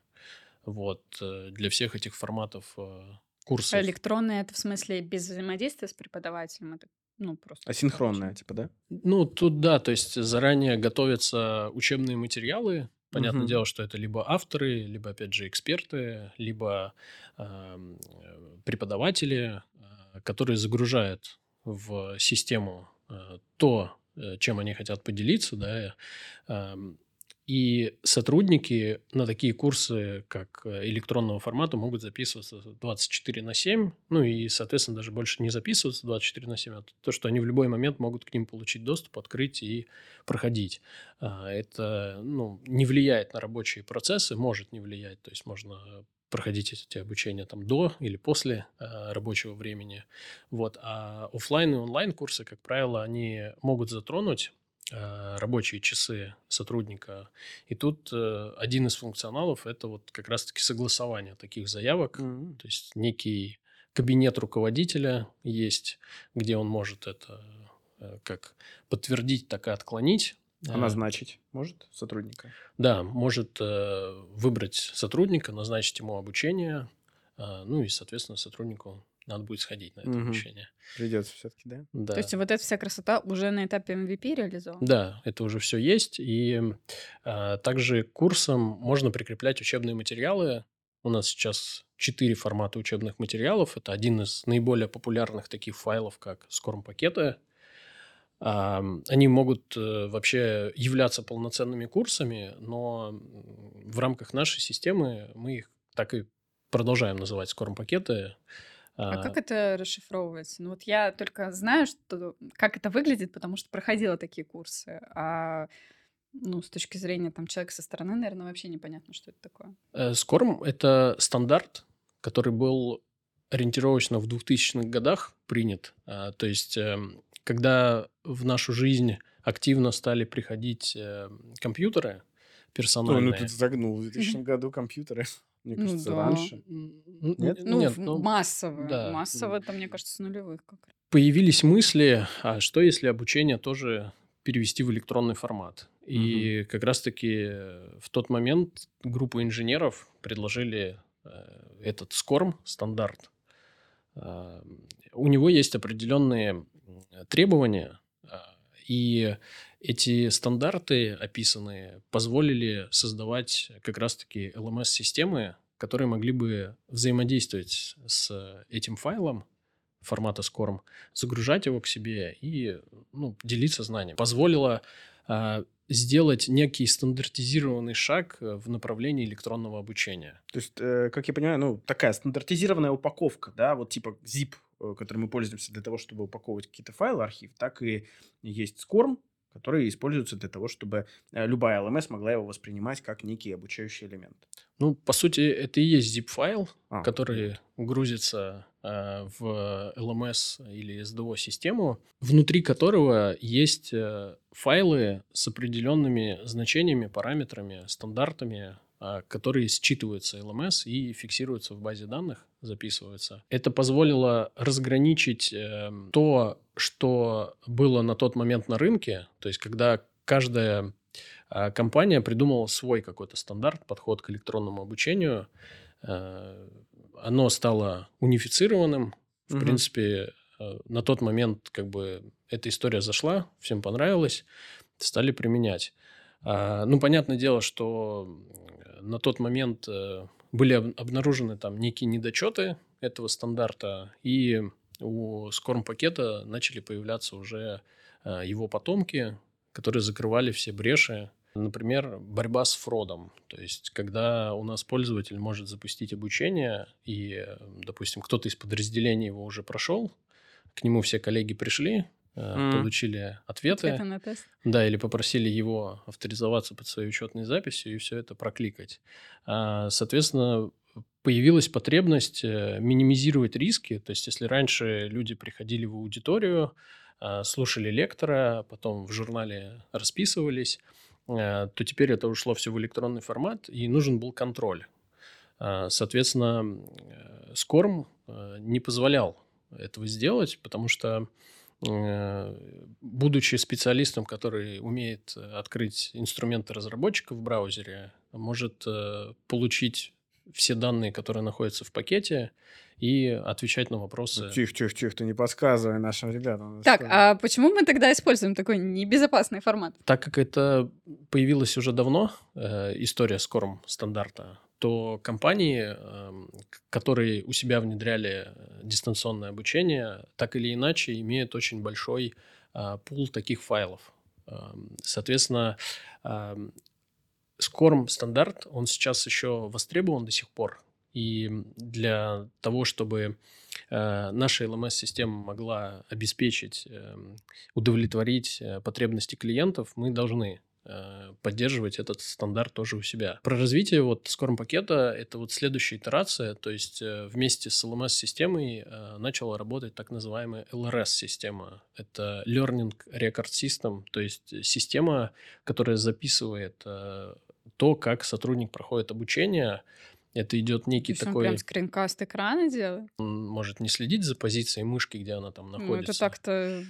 Вот. Э, для всех этих форматов э, курсов. Электронные это в смысле без взаимодействия с преподавателем? Это ну, просто... Асинхронная, типа, да? Ну, тут да, то есть заранее готовятся учебные материалы. Понятное угу. дело, что это либо авторы, либо, опять же, эксперты, либо э, преподаватели, которые загружают в систему э, то, э, чем они хотят поделиться, да, эм, и сотрудники на такие курсы, как э, электронного формата, могут записываться 24 на 7, ну и, соответственно, даже больше не записываться 24 на 7, а то, что они в любой момент могут к ним получить доступ, открыть и проходить. А, это ну, не влияет на рабочие процессы, может не влиять, то есть можно проходить эти обучения там до или после э, рабочего времени. Вот. А офлайн и онлайн курсы, как правило, они могут затронуть рабочие часы сотрудника. И тут э, один из функционалов это вот как раз-таки согласование таких заявок. Mm-hmm. То есть некий кабинет руководителя есть, где он может это э, как подтвердить, так и отклонить. А назначить может сотрудника? Да, может э, выбрать сотрудника, назначить ему обучение, э, ну и, соответственно, сотруднику надо будет сходить на это угу. обучение. Придется все-таки, да? Да. То есть вот эта вся красота уже на этапе MVP реализована? Да, это уже все есть. И э, также к курсам можно прикреплять учебные материалы. У нас сейчас четыре формата учебных материалов. Это один из наиболее популярных таких файлов, как скорм-пакеты. Они могут э, вообще являться полноценными курсами, но в рамках нашей системы мы их так и продолжаем называть скорм-пакеты. А как это расшифровывается? Ну вот я только знаю, что как это выглядит, потому что проходила такие курсы. А ну, с точки зрения там человека со стороны, наверное, вообще непонятно, что это такое. Э, скорм — это стандарт, который был ориентировочно в 2000-х годах принят. А, то есть эм, когда в нашу жизнь активно стали приходить э, компьютеры персональные. Ой, ну тут загнул в 2000 году компьютеры. Мне ну кажется, ну, да. раньше. Нет? Ну, Нет, ну, массово. Да. Массово, это, мне кажется, с нулевых. Как Появились мысли, а что если обучение тоже перевести в электронный формат? И угу. как раз-таки в тот момент группа инженеров предложили э, этот SCORM стандарт. Э, у него есть определенные требования, а, и эти стандарты описанные позволили создавать как раз-таки LMS-системы, которые могли бы взаимодействовать с этим файлом формата SCORM, загружать его к себе и ну, делиться знанием. Позволило а, сделать некий стандартизированный шаг э, в направлении электронного обучения. То есть, э, как я понимаю, ну, такая стандартизированная упаковка, да, вот типа zip, э, который мы пользуемся для того, чтобы упаковывать какие-то файлы, архив, так и есть SCORM, который используется для того, чтобы э, любая LMS могла его воспринимать как некий обучающий элемент. Ну, по сути, это и есть zip-файл, А, который грузится э, в LMS или SDO-систему, внутри которого есть э, файлы с определенными значениями, параметрами, стандартами, э, которые считываются LMS и фиксируются в базе данных, записываются. Это позволило разграничить э, то, что было на тот момент на рынке, то есть когда каждая а компания придумала свой какой-то стандарт, подход к электронному обучению. Э, оно стало унифицированным. В Мгм. принципе, э, на тот момент как бы эта история зашла, всем понравилось, стали применять. А, Ну, понятное дело, что э, на тот момент были об- обнаружены там некие недочеты этого стандарта, и у Скорм-пакета начали появляться уже э, его потомки, которые закрывали все бреши. Например, борьба с фродом. То есть, когда у нас пользователь может запустить обучение, и, э, допустим, кто-то из подразделений его уже прошел, к нему все коллеги пришли, Мгм. получили ответы, Это на тест. да, или попросили его авторизоваться под своей учетной записью и все это прокликать. А, Соответственно, появилась потребность э, минимизировать риски. То есть, если раньше люди приходили в аудиторию, а, слушали лектора, потом в журнале расписывались, э, то теперь это ушло все в электронный формат, и нужен был контроль. Соответственно, э, Скорм э, не позволял этого сделать, потому что э, будучи специалистом, который умеет э, открыть инструменты разработчика в браузере, может э, получить все данные, которые находятся в пакете, и отвечать на вопросы. Тихо, тихо, тихо, ты не подсказывай нашим ребятам. Так, Что? а почему мы тогда используем такой небезопасный формат? Так как это появилось уже давно, э, история скором стандарта, то компании, эм, которые у себя внедряли э, дистанционное обучение, так или иначе имеют очень большой а, пул таких файлов. Эм, Соответственно, эм, Скорм стандарт, он сейчас еще востребован до сих пор. И для того, чтобы э, наша LMS-система могла обеспечить, эм, удовлетворить э, потребности клиентов, мы должны э, поддерживать этот стандарт тоже у себя. Про развитие вот Скорм пакета это вот следующая итерация, то есть э, вместе с LMS-системой э, начала работать так называемая LRS-система. Это Learning Record System, то есть система, которая записывает э, то, как сотрудник проходит обучение. Это идет То некий есть он такой, прям скринкаст экрана делает? он может не следить за позицией мышки, где она там Ну, находится. это так-то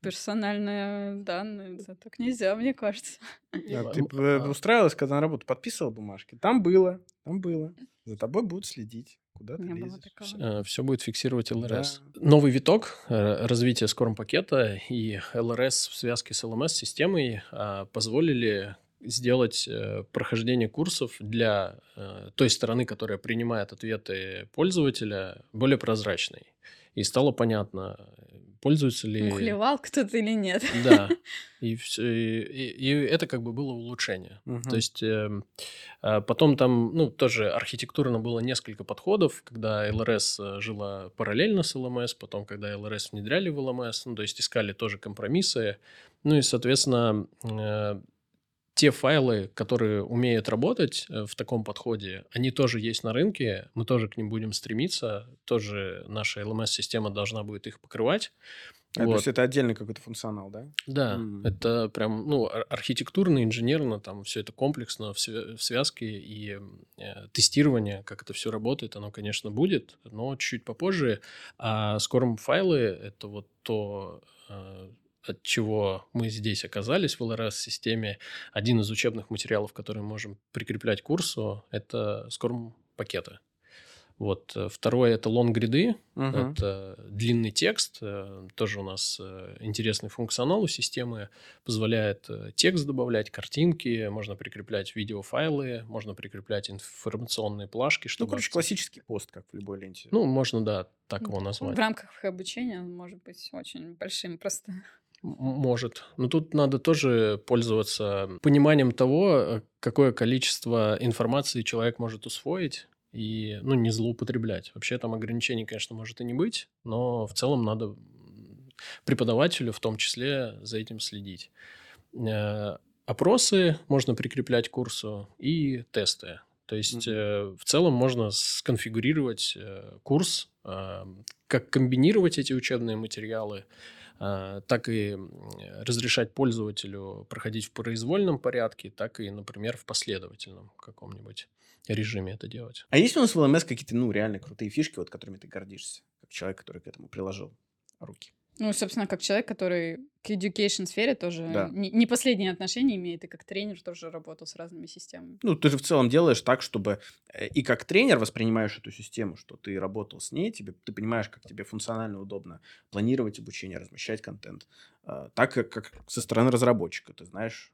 персональные данные. Это так нельзя, мне кажется. А ты э, а, устраивалась, когда на работу подписывала бумажки? Там было, там было. За тобой будут следить. Куда ты лезешь. такого. все будет фиксировать LRS. Да. Новый виток э, развития SCORM пакета и LRS в связке с LMS-системой а, позволили сделать э, прохождение курсов для э, той стороны, которая принимает ответы пользователя, более прозрачной. И стало понятно, пользуются ли... Мухлевал кто-то или нет? Да. И, всё- и, и- и это как бы было улучшение. Мгм. То есть а, потом там, ну, тоже архитектурно было несколько подходов, когда LRS э, жила параллельно с LMS, потом, когда LRS внедряли в LMS, ну, то есть искали тоже компромиссы. Ну и, соответственно, э, те файлы, которые умеют работать э, в таком подходе, они тоже есть на рынке, мы тоже к ним будем стремиться, тоже наша LMS-система должна будет их покрывать. А, То Вот. есть это отдельный какой-то функционал, да? Да, М. это прям, ну, ар- архитектурно, инженерно, там все это комплексно в связке и э, тестирование, как это все работает, оно, конечно, будет, но чуть попозже. А скором файлы — это вот то, э, от чего мы здесь оказались в LRS-системе. Один из учебных материалов, который мы можем прикреплять к курсу, это скором пакеты. Вот. э, Второе – это лонгриды. Мгм. Это длинный текст. э, Тоже у нас э, интересный функционал у системы. Позволяет текст добавлять, картинки, можно прикреплять видеофайлы, можно прикреплять информационные плашки. Ну, Чтобы короче, классический пост, как в любой ленте. Ну, можно, да, так его В назвать. рамках обучения он может быть очень большим просто. Может. Но тут надо тоже пользоваться пониманием того, какое количество информации человек может усвоить и, ну, не злоупотреблять. Вообще там ограничений, конечно, может и не быть, но в целом надо преподавателю в том числе за этим следить. Э, Опросы можно прикреплять к курсу и тесты. То есть э, в целом можно сконфигурировать э, курс, как комбинировать эти учебные материалы, так и разрешать пользователю проходить в произвольном порядке, так и, например, в последовательном каком-нибудь режиме это делать. А есть у нас в ЛМС какие-то, ну, реально крутые фишки, вот которыми ты гордишься? Как человек, который к этому приложил руки. Ну, собственно, как человек, который к education сфере тоже Да. не, не последние отношения имеет, и как тренер тоже работал с разными системами. Ну, ты же в целом делаешь так, чтобы э, и как тренер воспринимаешь эту систему, что ты работал с ней, тебе, ты понимаешь, как тебе функционально удобно планировать обучение, размещать контент, а, так как, как со стороны разработчика ты знаешь,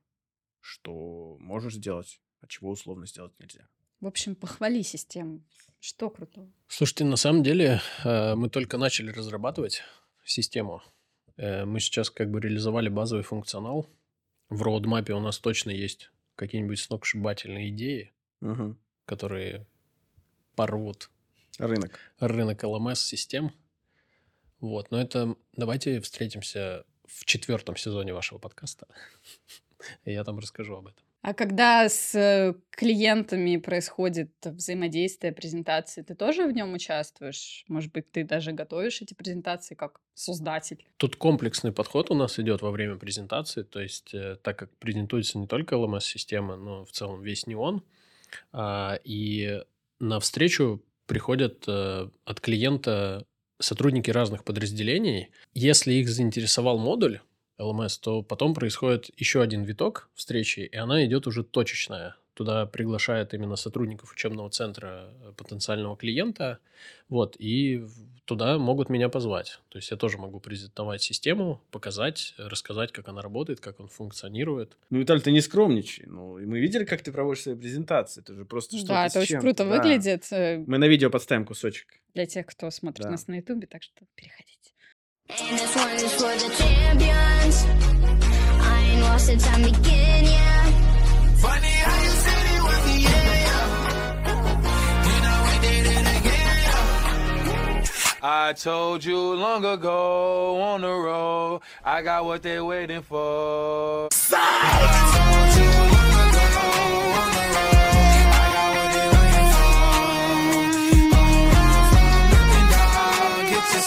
что можешь сделать, а чего условно сделать нельзя. В общем, похвали систему. Что крутого? Слушайте, на самом деле э, мы только начали разрабатывать систему. Э, Мы сейчас как бы реализовали базовый функционал. В роудмапе у нас точно есть какие-нибудь сногсшибательные идеи, Мгм. которые порвут Рынок. рынок LMS-систем. Вот, но это давайте встретимся в четвертом сезоне вашего подкаста. И я там расскажу об этом. А когда с клиентами происходит взаимодействие, презентации, ты тоже в нем участвуешь? Может быть, ты даже готовишь эти презентации как создатель? Тут комплексный подход у нас идет во время презентации, то есть э, так как презентуется не только LMS-система, но в целом весь неон, а, и на встречу приходят э, от клиента сотрудники разных подразделений. Если их заинтересовал модуль LMS, то потом происходит еще один виток встречи, и она идет уже точечная. Туда приглашают именно сотрудников учебного центра э, потенциального клиента, вот, и туда могут меня позвать. То есть я тоже могу презентовать систему, показать, рассказать, как она работает, как он функционирует. Ну, Виталь, ты не скромничай. Ну, и мы видели, как ты проводишь свои презентации. Это же просто что-то да, с это очень круто Да. выглядит э, Мы на видео подставим кусочек. для тех, кто смотрит Да. нас на Ютубе, так что переходите. And this one is for the champions. I ain't lost since I began, yeah. Funny how you said it was the I told you long ago on the road, I got what they waiting for.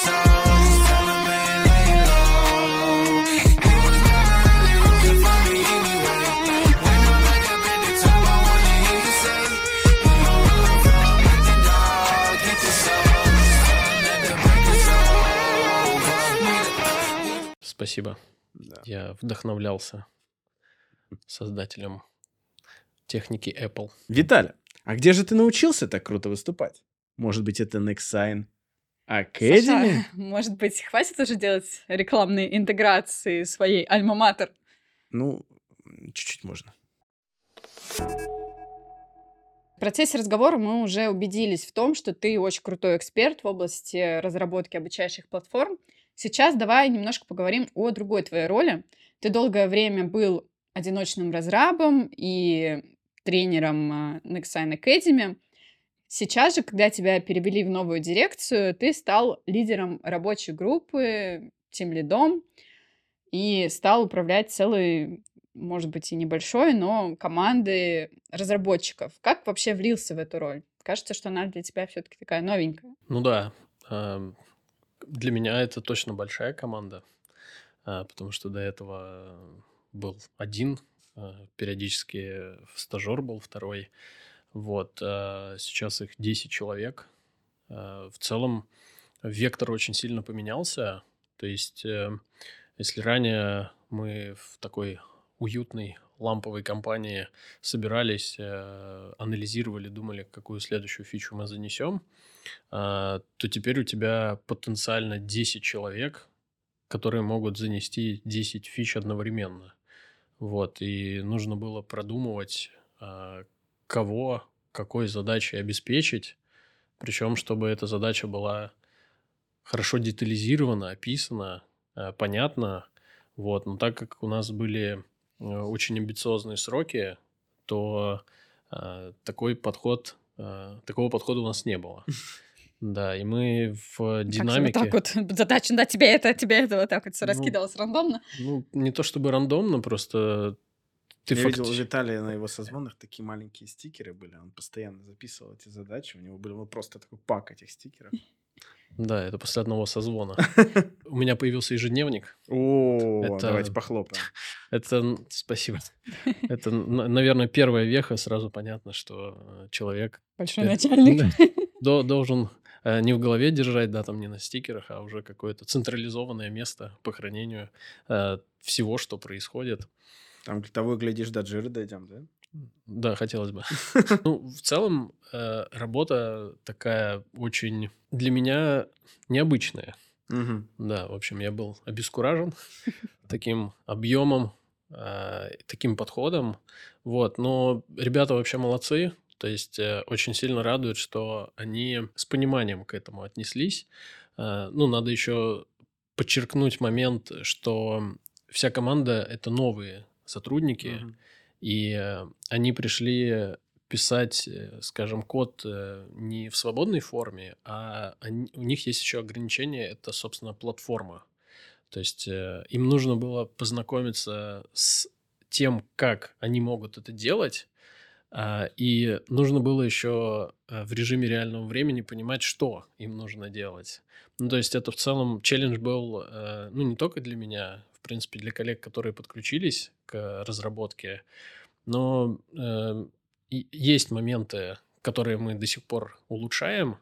I Спасибо. Да. Я вдохновлялся создателем техники Apple. Виталий, а где же ты научился так круто выступать? Может быть, это Nexign Academy? Саша, может быть, хватит уже делать рекламные интеграции своей альма-матер? Ну, чуть-чуть можно. В процессе разговора мы уже убедились в том, что ты очень крутой эксперт в области разработки обучающих платформ. Сейчас давай немножко поговорим о другой твоей роли. Ты долгое время был одиночным разрабом и тренером а, Nexign Academy. Сейчас же, когда тебя перевели в новую дирекцию, ты стал лидером рабочей группы, тем лидом, и стал управлять целой, может быть, и небольшой, но командой разработчиков. Как вообще влился в эту роль? Кажется, что она для тебя все-таки такая новенькая. Ну да, ам, для меня это точно большая команда, а, потому что до этого был один, а, периодически стажер был второй. Вот, а, сейчас их 10 человек. В целом вектор очень сильно поменялся. То есть, э, если ранее мы в такой уютной ламповой компании собирались, э, анализировали, думали, какую следующую фичу мы занесем, а, то теперь у тебя потенциально 10 человек, которые могут занести 10 фич одновременно. Вот, и нужно было продумывать, а, кого, какой задачей обеспечить, причем, чтобы эта задача была хорошо детализирована, описана, э, понятна. Вот, но так как у нас были э, очень амбициозные сроки, то э, такой подход, э, такого подхода у нас не было. Да, и мы в Как же динамике... вот так вот задача, да, тебе это, тебе это, вот так вот все Ну, раскидалось рандомно. Ну, не то чтобы рандомно, просто ты Я видел у факти- Виталия на его созвонах такие маленькие стикеры были. Он постоянно записывал эти задачи. У него был просто такой пак этих стикеров. Да, это после одного созвона. У меня появился ежедневник. О, Это- давайте похлопаем. Это, спасибо. Это, наверное, первая веха. Сразу понятно, что э, человек Большой начальник. до- должен э, не в голове держать, да, там не на стикерах, а уже какое-то централизованное место по хранению э, всего, что происходит. Там того, глядишь, до жира дойдем, да? Да, хотелось бы. Ну, в целом, э, работа такая очень для меня необычная. Да, в общем, я был обескуражен таким объемом, а, таким подходом. Вот, но ребята вообще молодцы. То есть э, очень сильно радует, что они с пониманием к этому отнеслись. А, Ну, надо еще подчеркнуть момент, что вся команда это новые сотрудники, Мгм. И э, они пришли писать, э, скажем, код э, не в свободной форме, а они- у них есть еще ограничение, это, собственно, платформа. То есть им нужно было познакомиться с тем, как они могут это делать, а, и нужно было еще в режиме реального времени понимать, что им нужно делать. Ну, то есть это в целом челлендж был, ну, не только для меня, принципе, для коллег, которые подключились к разработке, но э, есть моменты, которые мы до сих пор улучшаем,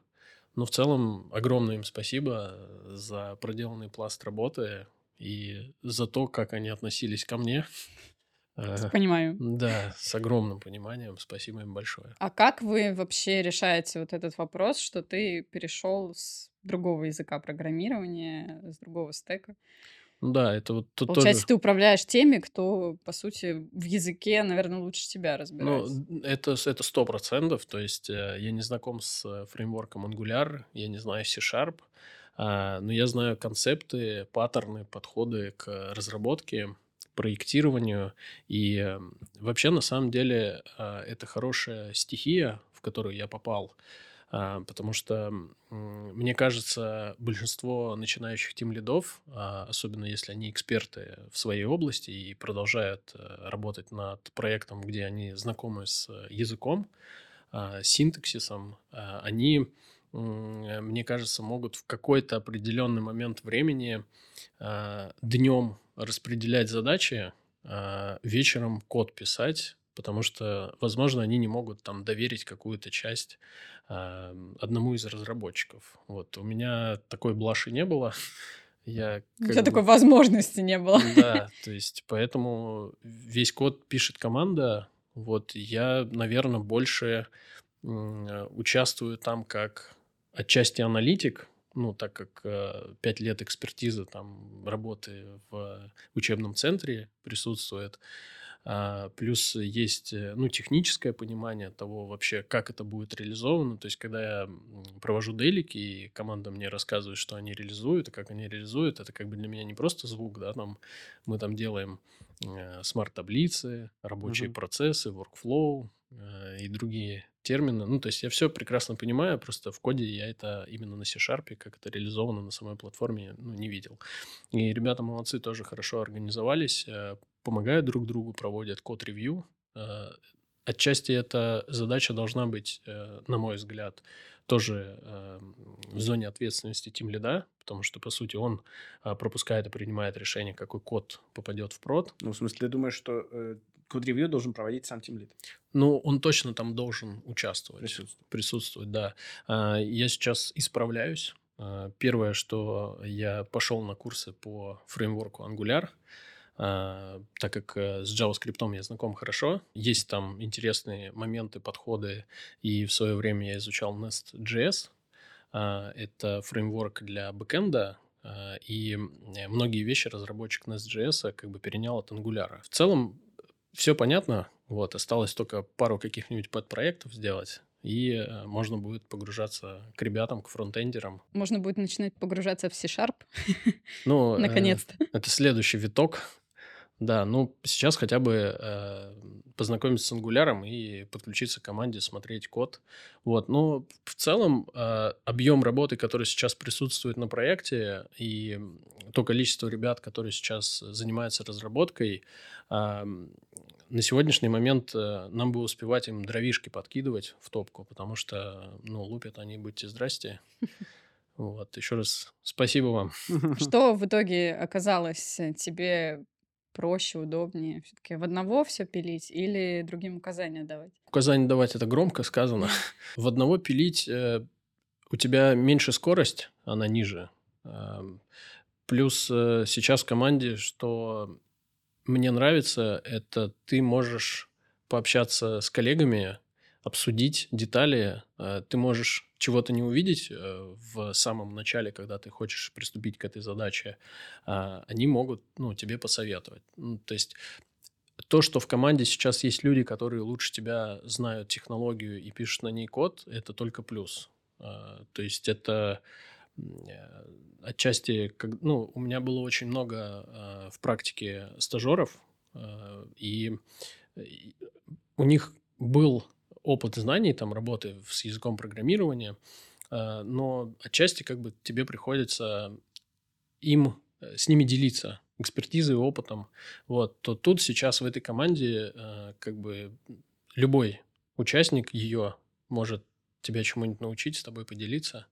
но в целом огромное им спасибо за проделанный пласт работы и за то, как они относились ко мне. Э, Понимаю. Да, с огромным пониманием. Спасибо им большое. А как вы вообще решаете вот этот вопрос, что ты перешел с другого языка программирования, с другого стека? Ну Да, это вот тут Получается, тоже... ты управляешь теми, кто, по сути, в языке, наверное, лучше тебя Ну, разбирается. это с- это сто процентов. То есть э, я не знаком с э, фреймворком Angular, я не знаю C-Sharp, а, но я знаю концепты, паттерны, подходы к разработке, проектированию. И э, вообще, на самом деле, а, это хорошая стихия, в которую я попал. А, Потому что, мне кажется, большинство начинающих тим-лидов, а, особенно если они эксперты в своей области и продолжают э, работать над проектом, где они знакомы с языком, а, синтаксисом, они, э, мне кажется, могут в какой-то определенный момент времени днем распределять задачи, вечером код писать, потому что, возможно, они не могут там доверить какую-то часть а, одному из разработчиков. Вот у меня такой блаши не было. Я У тебя бы- такой возможности не было. да, то есть поэтому весь код пишет команда. Вот я, наверное, больше э, участвую там как отчасти аналитик, ну, так как э, пять лет экспертизы там работы в учебном центре присутствует. А, плюс есть, э, ну, техническое понимание того вообще, как это будет реализовано. То есть, когда я провожу делики, и команда мне рассказывает, что они реализуют, и как они реализуют, это как бы для меня не просто звук, да, там мы там делаем э, смарт-таблицы, рабочие Мгм. процессы, workflow э, и другие термины. Ну, то есть я все прекрасно понимаю, просто в коде я это именно на C-Sharp, как это реализовано на самой платформе, ну, не видел. И ребята молодцы, тоже хорошо организовались, помогают друг другу, проводят код-ревью. Э, Отчасти эта задача должна быть, э, на мой взгляд, тоже э, в зоне ответственности тим лида, потому что, по сути, он пропускает и принимает решение, какой код попадет в прод. Ну, в смысле, ты думаешь, что код-ревью должен проводить сам тимлид? Ну, он точно там должен участвовать. Присутствовать. Присутствовать, да. Я сейчас исправляюсь. Первое, что я пошел на курсы по фреймворку Angular. А, так как э, с JavaScript я знаком хорошо. Есть там интересные моменты, подходы, и в свое время я изучал Nest.js. А, Это фреймворк для бэкэнда, а, и э, многие вещи разработчик Nest.js как бы перенял от Angular. В целом все понятно, вот, осталось только пару каких-нибудь подпроектов сделать, и э, можно будет погружаться к ребятам, к фронтендерам. Можно будет начинать погружаться в C-Sharp, Ну, наконец-то. это следующий виток. Да, ну сейчас хотя бы э, познакомиться с ангуляром и подключиться к команде, смотреть код. Вот, но в целом э, объем работы, который сейчас присутствует на проекте, и то количество ребят, которые сейчас занимаются разработкой, а, на сегодняшний момент э, нам бы успевать им дровишки подкидывать в топку, потому что, ну, лупят они, будьте здрасте. Вот, еще раз спасибо вам. Что в итоге оказалось э, тебе проще, удобнее? Все-таки в одного все пилить или другим указания давать? Указание давать это громко сказано. В одного пилить э, у тебя меньше скорость, она ниже. Плюс э, сейчас в команде, что мне нравится, это ты можешь пообщаться с коллегами, обсудить детали. Э, Ты можешь чего-то не увидеть э, в самом начале, когда ты хочешь приступить к этой задаче. а Они могут ну, тебе посоветовать. Ну, То есть то, что в команде сейчас есть люди, которые лучше тебя знают технологию и пишут на ней код, это только плюс. А, То есть это э, отчасти, ну, у меня было очень много а, в практике стажеров, и у них был опыт знаний, там, работы с языком программирования, а, но отчасти как бы тебе приходится им, э, с ними делиться экспертизой, опытом, вот, то тут сейчас в этой команде э, как бы любой участник ее может тебя чему-нибудь научить, с тобой поделиться,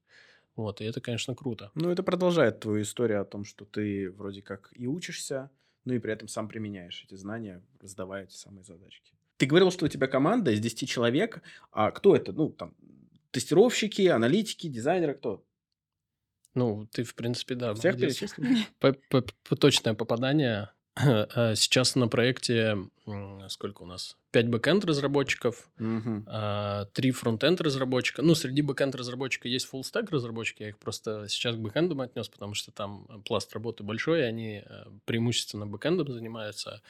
вот, и это, конечно, круто. Ну, это продолжает твою историю о том, что ты вроде как и учишься, ну и при этом сам применяешь эти знания, раздавая эти самые задачки. Ты говорил, что у тебя команда из 10 человек. А кто это? Ну, там, тестировщики, аналитики, дизайнеры, кто? Ну, ты, в принципе, да, Всех перечислил? Точное попадание. Э, Сейчас на проекте сколько у нас? Пять бэкенд разработчиков, а, три фронтенд разработчика. Ну, среди бэкенд разработчика есть full stack разработчики. Я их просто сейчас к бэкендам отнес, потому что там э, пласт работы большой, и они э, преимущественно бэкендом занимаются.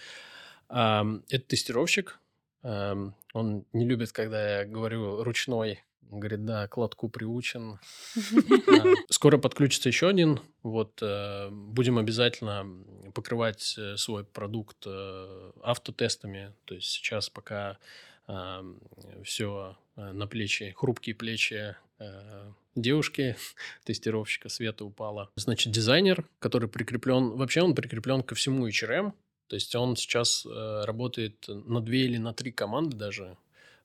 Это тестировщик. Ам, Он не любит, когда я говорю ручной. Он говорит, да, к лотку приучен. А, Скоро подключится еще один. Вот э, будем обязательно покрывать э, свой продукт э, автотестами. То есть сейчас пока все на плечи, хрупкие плечи э, девушки, тестировщика Света упала. Значит, дизайнер, который прикреплен, вообще он прикреплен ко всему HRM. То есть он сейчас э, работает на две или на три команды даже.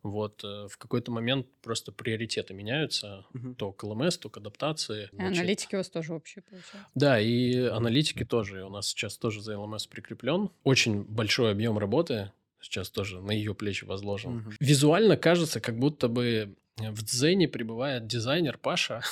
Вот э, в какой-то момент просто приоритеты меняются. Мгм. То к ЛМС, то к адаптации. И Значит, аналитики у вас тоже общие, получается. да, и аналитики тоже. У нас сейчас тоже за ЛМС прикреплен. Очень большой объем работы сейчас тоже на ее плечи возложен. Мгм. Визуально кажется, как будто бы в Дзене пребывает дизайнер Паша.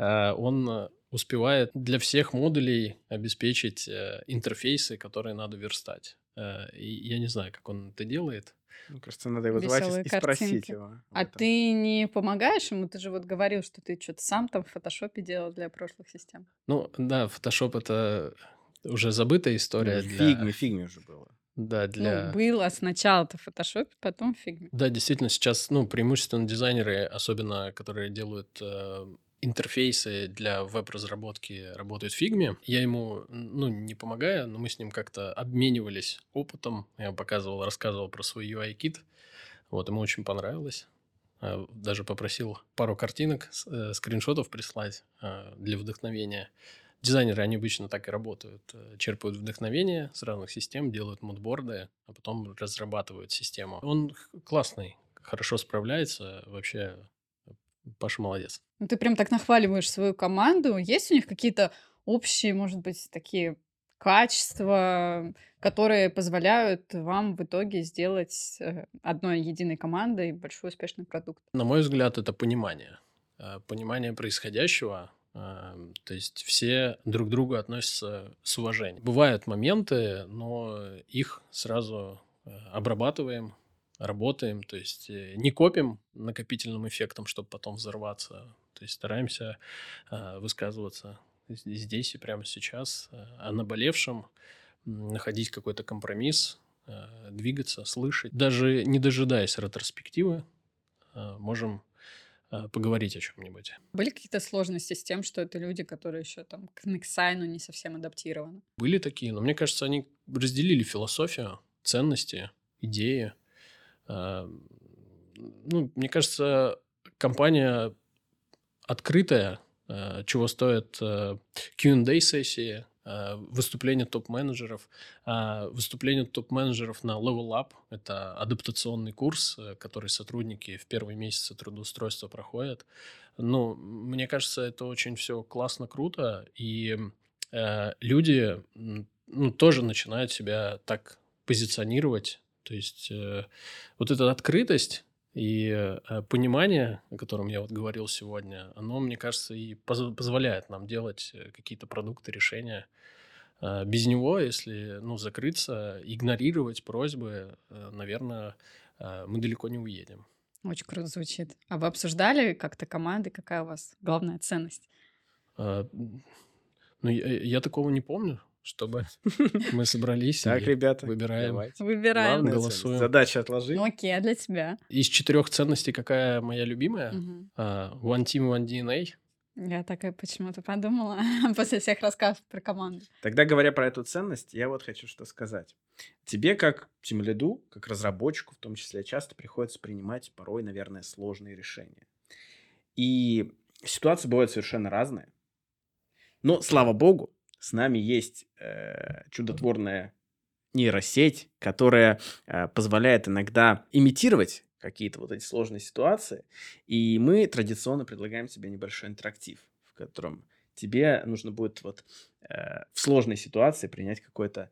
Э, Он успевает для всех модулей обеспечить э, интерфейсы, которые надо верстать. Э, И я не знаю, как он это делает. Мне кажется, надо его звать и- Веселые и спросить его. А этом. ты не помогаешь ему? Ты же вот говорил, что ты что-то сам там в фотошопе делал для прошлых систем. Ну, да, Photoshop это уже забытая история. Ну, для- Фигме, фигме уже было. Да, для... Ну, было сначала-то в фотошопе, потом в фигме. Да, действительно, сейчас, ну, преимущественно дизайнеры, особенно которые делают э, интерфейсы для веб-разработки, работают в фигме. Я ему, ну, не помогаю, но мы с ним как-то обменивались опытом. Я показывал, рассказывал про свой UI kit. Вот, ему очень понравилось. Э, Даже попросил пару картинок, э, скриншотов прислать э, для вдохновения. Дизайнеры, они обычно так и работают. Э, Черпают вдохновение с разных систем, делают мудборды, а потом разрабатывают систему. Он классный, хорошо справляется. Вообще, Паша молодец. Ну, ты прям так нахваливаешь свою команду. Есть у них какие-то общие, может быть, такие качества, которые позволяют вам в итоге сделать э, одной единой командой большой успешный продукт? На мой взгляд, это понимание. Э, Понимание происходящего. Эм, То есть все друг к другу относятся с уважением. Бывают моменты, но их сразу э, обрабатываем, работаем, то есть э, не копим накопительным эффектом, чтобы потом взорваться. То есть стараемся э, высказываться здесь и прямо сейчас э, о наболевшем, находить какой-то компромисс, э, двигаться, слышать. Даже не дожидаясь ретроспективы, э, можем э, поговорить о чем-нибудь. Были какие-то сложности с тем, что это люди, которые еще там к Нексайну не совсем адаптированы? Были такие, но мне кажется, они разделили философию, ценности, идеи. А, Ну, мне кажется, компания открытая, а, чего стоят а, Q&A сессии, выступления топ-менеджеров. А Выступление топ-менеджеров на Level Up – это адаптационный курс, э, который сотрудники в первые месяцы трудоустройства проходят. Ну, мне кажется, это очень все классно, круто, и э, люди ну, тоже начинают себя так позиционировать. То есть э, вот эта открытость и э, понимание, о котором я вот говорил сегодня, оно, мне кажется, и поз- позволяет нам делать э, какие-то продукты, решения. Э, Без него, если ну, закрыться, игнорировать просьбы, наверное, мы далеко не уедем. Очень круто звучит. А вы обсуждали как-то команды, какая у вас главная ценность? А, Ну, я, я такого не помню, чтобы мы собрались Так, и ребята, выбираем. давайте. Выбираем. Главное, голосуем. Задача отложить. Ну окей, а для тебя? Из четырех ценностей какая моя любимая? А, One Team, One DNA. Я такая почему-то подумала после всех рассказов про команду. Тогда, говоря про эту ценность, я вот хочу что сказать. Тебе, как тимлиду, как разработчику, в том числе, часто приходится принимать порой, наверное, сложные решения. И ситуации бывают совершенно разные. Но, слава богу, с нами есть э, чудотворная нейросеть, которая э, позволяет иногда имитировать какие-то вот эти сложные ситуации. И мы традиционно предлагаем тебе небольшой интерактив, в котором тебе нужно будет вот э, в сложной ситуации принять какое-то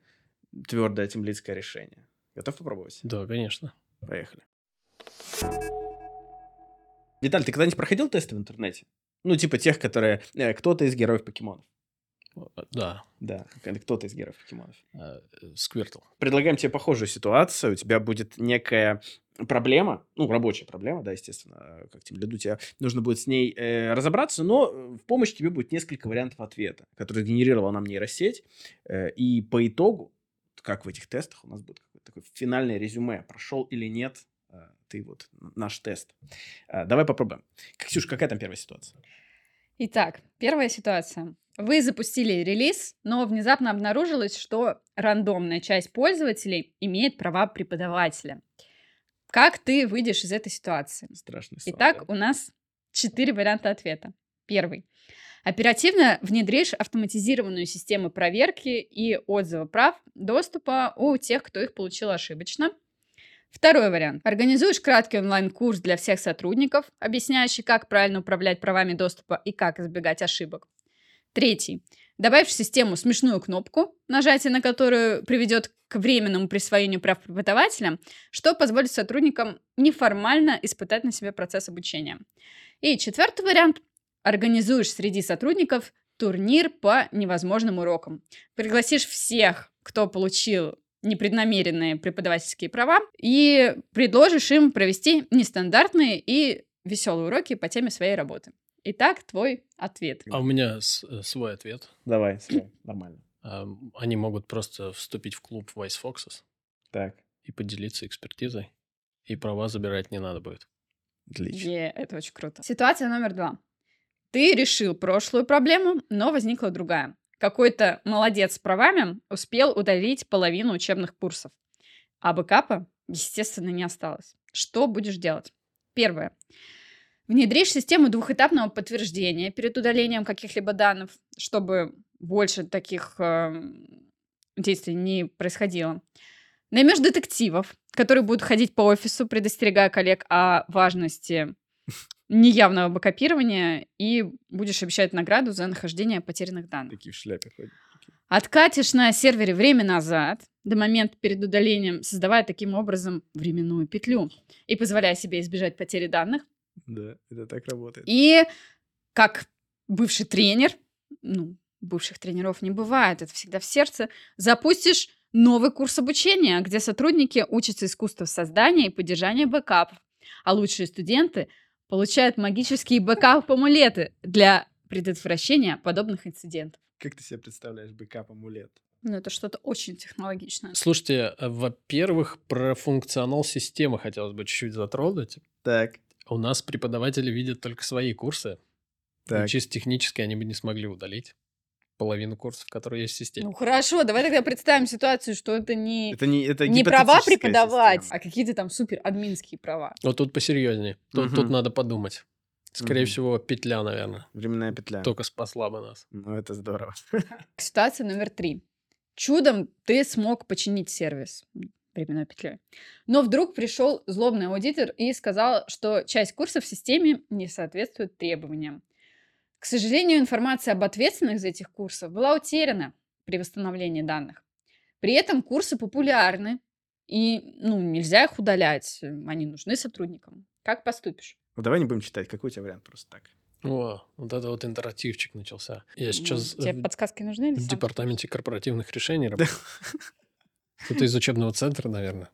твердое темлицкое решение. Готов попробовать? Да, конечно. Поехали. Виталь, ты когда-нибудь проходил тесты в интернете? Ну, типа тех, которые... э, кто-то из героев покемонов. Да, Да, кто-то из героев покемонов. э, Сквиртл. Предлагаем тебе похожую ситуацию. У тебя будет некая проблема, ну, рабочая проблема, да, естественно, э, как тем лиду, тебе нужно будет с ней э, разобраться, но э, в помощь тебе будет несколько вариантов ответа, которые генерировала нам нейросеть. Э, и по итогу, как в этих тестах, у нас будет какое-то такое финальное резюме, прошел или нет э, ты вот наш тест. Э, давай попробуем. Ксюш, какая там первая ситуация? Итак, первая ситуация. Вы запустили релиз, но внезапно обнаружилось, что рандомная часть пользователей имеет права преподавателя. Как ты выйдешь из этой ситуации? Страшный сон. Итак, да? у нас четыре варианта ответа. Первый. Оперативно внедришь автоматизированную систему проверки и отзыва прав доступа у тех, кто их получил ошибочно. Второй вариант. Организуешь краткий онлайн-курс для всех сотрудников, объясняющий, как правильно управлять правами доступа и как избегать ошибок. Третий. Добавишь в систему смешную кнопку, нажатие на которую приведет к временному присвоению прав преподавателя, что позволит сотрудникам неформально испытать на себе процесс обучения. И четвертый вариант. Организуешь среди сотрудников турнир по невозможным урокам. Пригласишь всех, кто получил непреднамеренные преподавательские права, и предложишь им провести нестандартные и веселые уроки по теме своей работы. Итак, твой ответ. А у меня с- э, свой ответ. Давай, всё, нормально. Они могут просто вступить в клуб Vice Foxes Так, и поделиться экспертизой. И права забирать не надо будет. отлично. Е, это очень круто. Ситуация номер два. Ты решил прошлую проблему, но возникла другая. Какой-то молодец с правами успел удалить половину учебных курсов. А бэкапа, естественно, не осталось. Что будешь делать? Первое. Внедришь систему двухэтапного подтверждения перед удалением каких-либо данных, чтобы больше таких эм, действий не происходило. Наймешь детективов, которые будут ходить по офису, предостерегая коллег о важности неявного бэкапирования, и будешь обещать награду за нахождение потерянных данных. Такие в шляпе ходят. Откатишь на сервере время назад, до момента перед удалением, создавая таким образом временную петлю и позволяя себе избежать потери данных. Да, это так работает. И как бывший тренер, ну, бывших тренеров не бывает, это всегда в сердце, запустишь новый курс обучения, где сотрудники учатся искусству создания и поддержания бэкапов, а лучшие студенты получают магические бэкап-амулеты для предотвращения подобных инцидентов. Как ты себе представляешь бэкап-амулет? Ну, это что-то очень технологичное. Слушайте, э, во-первых, про функционал системы хотелось бы чуть-чуть затронуть. Так, У нас преподаватели видят только свои курсы. и так. чисто технически они бы не смогли удалить половину курсов, которые есть в системе. Ну хорошо, давай тогда представим ситуацию, что это не, Это не, это не права преподавателя системы. а какие-то там супер админские права. Вот тут посерьезнее. Тут, тут Мгм. надо подумать. Скорее Мгм. всего, петля, наверное. Временная петля. Только спасла бы нас. Ну, это здорово. Ситуация номер три. Чудом ты смог починить сервис временной петлей. Но вдруг пришел злобный аудитор и сказал, что часть курсов в системе не соответствует требованиям. К сожалению, информация об ответственных за этих курсов была утеряна при восстановлении данных. При этом курсы популярны, и ну, нельзя их удалять, э, они нужны сотрудникам. Как поступишь? Ну, давай не будем читать. Какой у тебя вариант просто так? О, вот это вот интерактивчик начался. Я сейчас Тебе в- подсказки нужны или в сам? департаменте корпоративных решений работаю. Кто-то из учебного центра, наверное.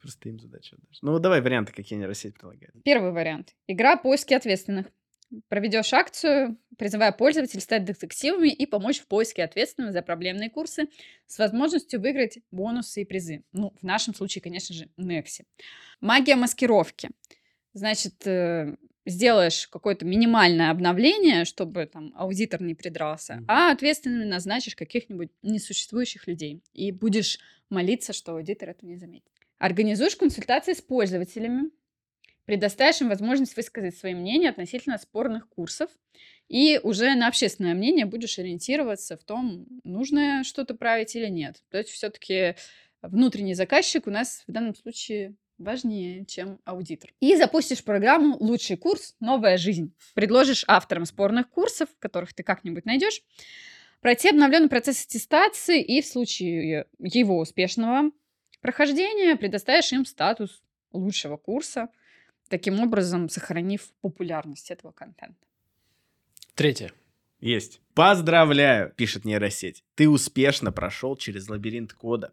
Просто им задача дашь. Ну, давай варианты, какие нейросеть предлагает. Первый вариант. Игра «Поиски ответственных». Проведешь акцию, призывая пользователей стать детективами и помочь в поиске ответственных за проблемные курсы с возможностью выиграть бонусы и призы. Ну, в нашем случае, конечно же, Некси. Магия маскировки. Значит, э, сделаешь какое-то минимальное обновление, чтобы там аудитор не придрался, Мгм. а ответственными назначишь каких-нибудь несуществующих людей и будешь молиться, что аудитор это не заметит. Организуешь консультации с пользователями, предоставишь им возможность высказать свои мнения относительно спорных курсов, и уже на общественное мнение будешь ориентироваться в том, нужно что-то править или нет. То есть все-таки внутренний заказчик у нас в данном случае важнее, чем аудитор. И запустишь программу «Лучший курс. Новая жизнь». Предложишь авторам спорных курсов, которых ты как-нибудь найдешь, пройти обновленный процесс аттестации и в случае его успешного прохождения предоставишь им статус лучшего курса, таким образом сохранив популярность этого контента. Третье. Есть. Поздравляю, пишет нейросеть. Ты успешно прошел через лабиринт кода,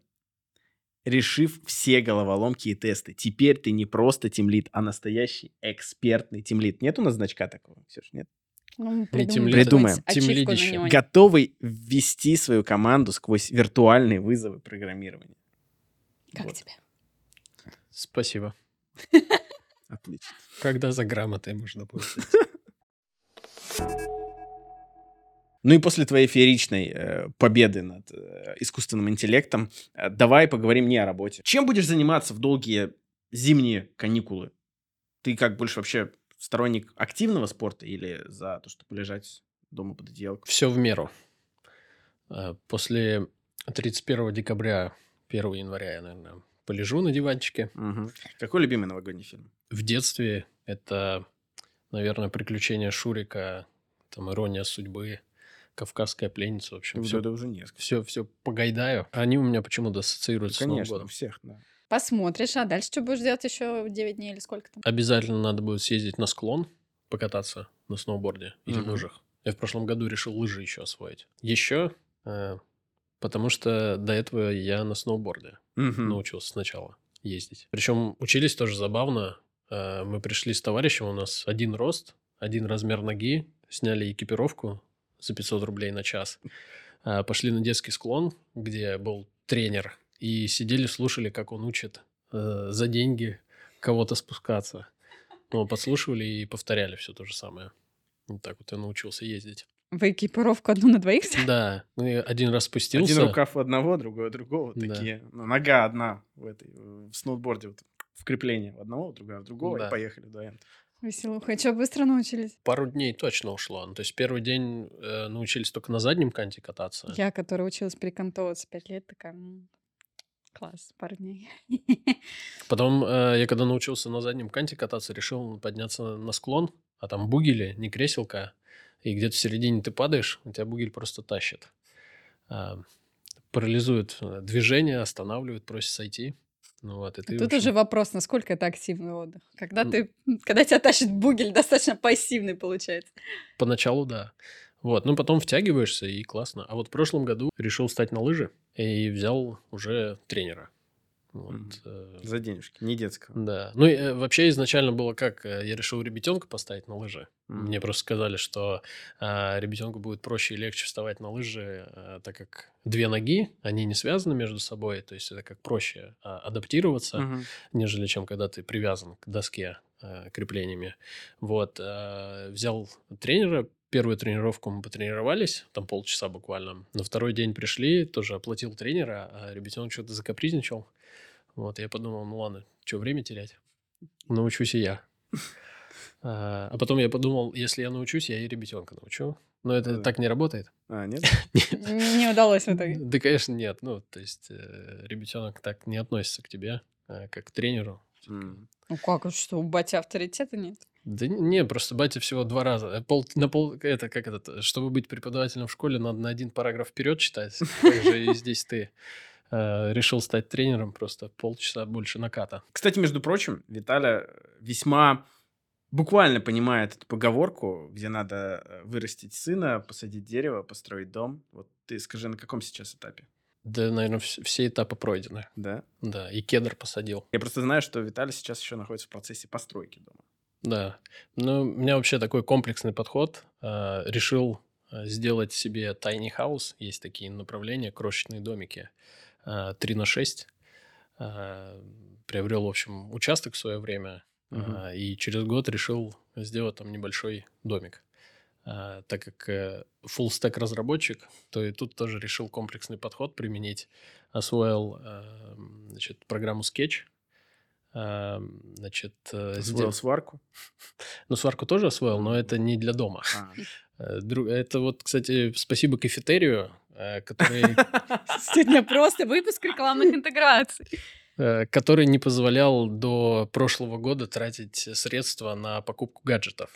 решив все головоломки и тесты. Теперь ты не просто тимлит, а настоящий экспертный тимлит. Нет у нас значка такого? Все нет. Ну, мы Не Придумаем. на Тимлидище. Готовый ввести свою команду сквозь виртуальные вызовы программирования. Как Вот. тебе? Спасибо. Отлично. Когда за грамотой можно будет? Ну и после твоей фееричной э, победы над э, искусственным интеллектом, э, давай поговорим не о работе. Чем будешь заниматься в долгие зимние каникулы? Ты как больше вообще сторонник активного спорта или за то, чтобы полежать дома под одеялком? Все в меру. Э, После 31 декабря, 1 января я, наверное, полежу на диванчике. Мгм. Какой любимый новогодний фильм? В детстве это, наверное, приключения Шурика, там, ирония судьбы, Кавказская пленница, в общем, Ну, все, это уже несколько. все, все погайдаю. Они у меня почему-то ассоциируются с Новым Конечно, у годом. всех, да. Посмотришь, а дальше что будешь делать еще 9 дней или сколько там? Обязательно надо будет съездить на склон, покататься на сноуборде или Мгм. лыжах. Я в прошлом году решил лыжи еще освоить. Еще, э, потому что до этого я на сноуборде Мгм. научился сначала ездить. Причем учились тоже забавно. Э, Мы пришли с товарищем, у нас один рост, один размер ноги, сняли экипировку за 500 рублей на час, э, пошли на детский склон, где был тренер, и сидели, слушали, как он учит э, за деньги кого-то спускаться. Ну, подслушивали и повторяли все то же самое. Вот так вот я научился ездить. Вы экипировку одну на двоих? Да, ну, я один раз спустился. Один рукав у одного, другой у другого. Да. Такие. Ну, нога одна в этой, в сноуборде. Вот, в крепление у одного, другая у другого. Да. И поехали вдвоем. Веселуха. И что, быстро научились? Пару дней точно ушло. Ну, то есть первый день э, научились только на заднем канте кататься. Я, которая училась перекантовываться 5 лет, такая, «М, класс, пару дней. Потом э, я когда научился на заднем канте кататься, решил подняться на склон, а там бугели, не креселка, и где-то в середине ты падаешь, у тебя бугель просто тащит. А, парализует э, движение, останавливает, просит сойти. Ну вот, и ты, в Тут уже вопрос, насколько это активный отдых. Когда ты, когда тебя тащит бугель, достаточно пассивный получается. Поначалу, да. Вот, ну потом втягиваешься, и классно. А вот в прошлом году решил стать на лыжи и взял уже тренера. Вот, э, За денежки, не детского. Да. Ну, и, э, вообще изначально было как? э, Я решил ребятенка поставить на лыжи. Мгм. Мне просто сказали, что а, ребятенку будет проще и легче вставать на лыжи, а, так как две ноги, они не связаны между собой, то есть это как проще а, адаптироваться, Мгм. нежели чем когда ты привязан к доске а, креплениями. Вот. а, Взял тренера, первую тренировку мы потренировались, там полчаса буквально. На второй день пришли, тоже оплатил тренера, а ребятенок что-то закапризничал. Вот, я подумал, ну ладно, что, время терять? Научусь и я. А а потом я подумал, если я научусь, я и ребятенка научу. Но это да. так не работает. А, нет? Не удалось в итоге. Да, конечно, нет. Ну, то есть э, ребятенок так не относится к тебе, а, как к тренеру. Ну как, что, у бати авторитета нет? Да не, просто батя всего два раза. Э, Пол, на пол, это как это, чтобы быть преподавателем в школе, надо на один параграф вперед читать. Так же и здесь ты э, решил стать тренером, просто полчаса больше наката. Кстати, между прочим, Виталя весьма буквально понимает эту поговорку, где надо э, вырастить сына, посадить дерево, построить дом. Вот ты скажи, на каком сейчас этапе? Да, наверное, все этапы пройдены. Да? Да, и кедр посадил. Я просто знаю, что Виталий сейчас еще находится в процессе постройки дома. Да. Ну, у меня вообще такой комплексный подход. Решил сделать себе tiny house. Есть такие направления, крошечные домики. А, 3 на 6. А, Приобрел, в общем, участок в свое время. А, И через год решил сделать там небольшой домик. Так как э, full stack разработчик, то и тут тоже решил комплексный подход применить. Освоил значит, программу Sketch. Значит, э, Освоил сдел- сварку. ну, сварку тоже освоил, но это не для дома. А. Э, Это вот, кстати, спасибо кафетерию, э, который, Сегодня просто выпуск рекламных интеграций. э, который не позволял до прошлого года тратить средства на покупку гаджетов.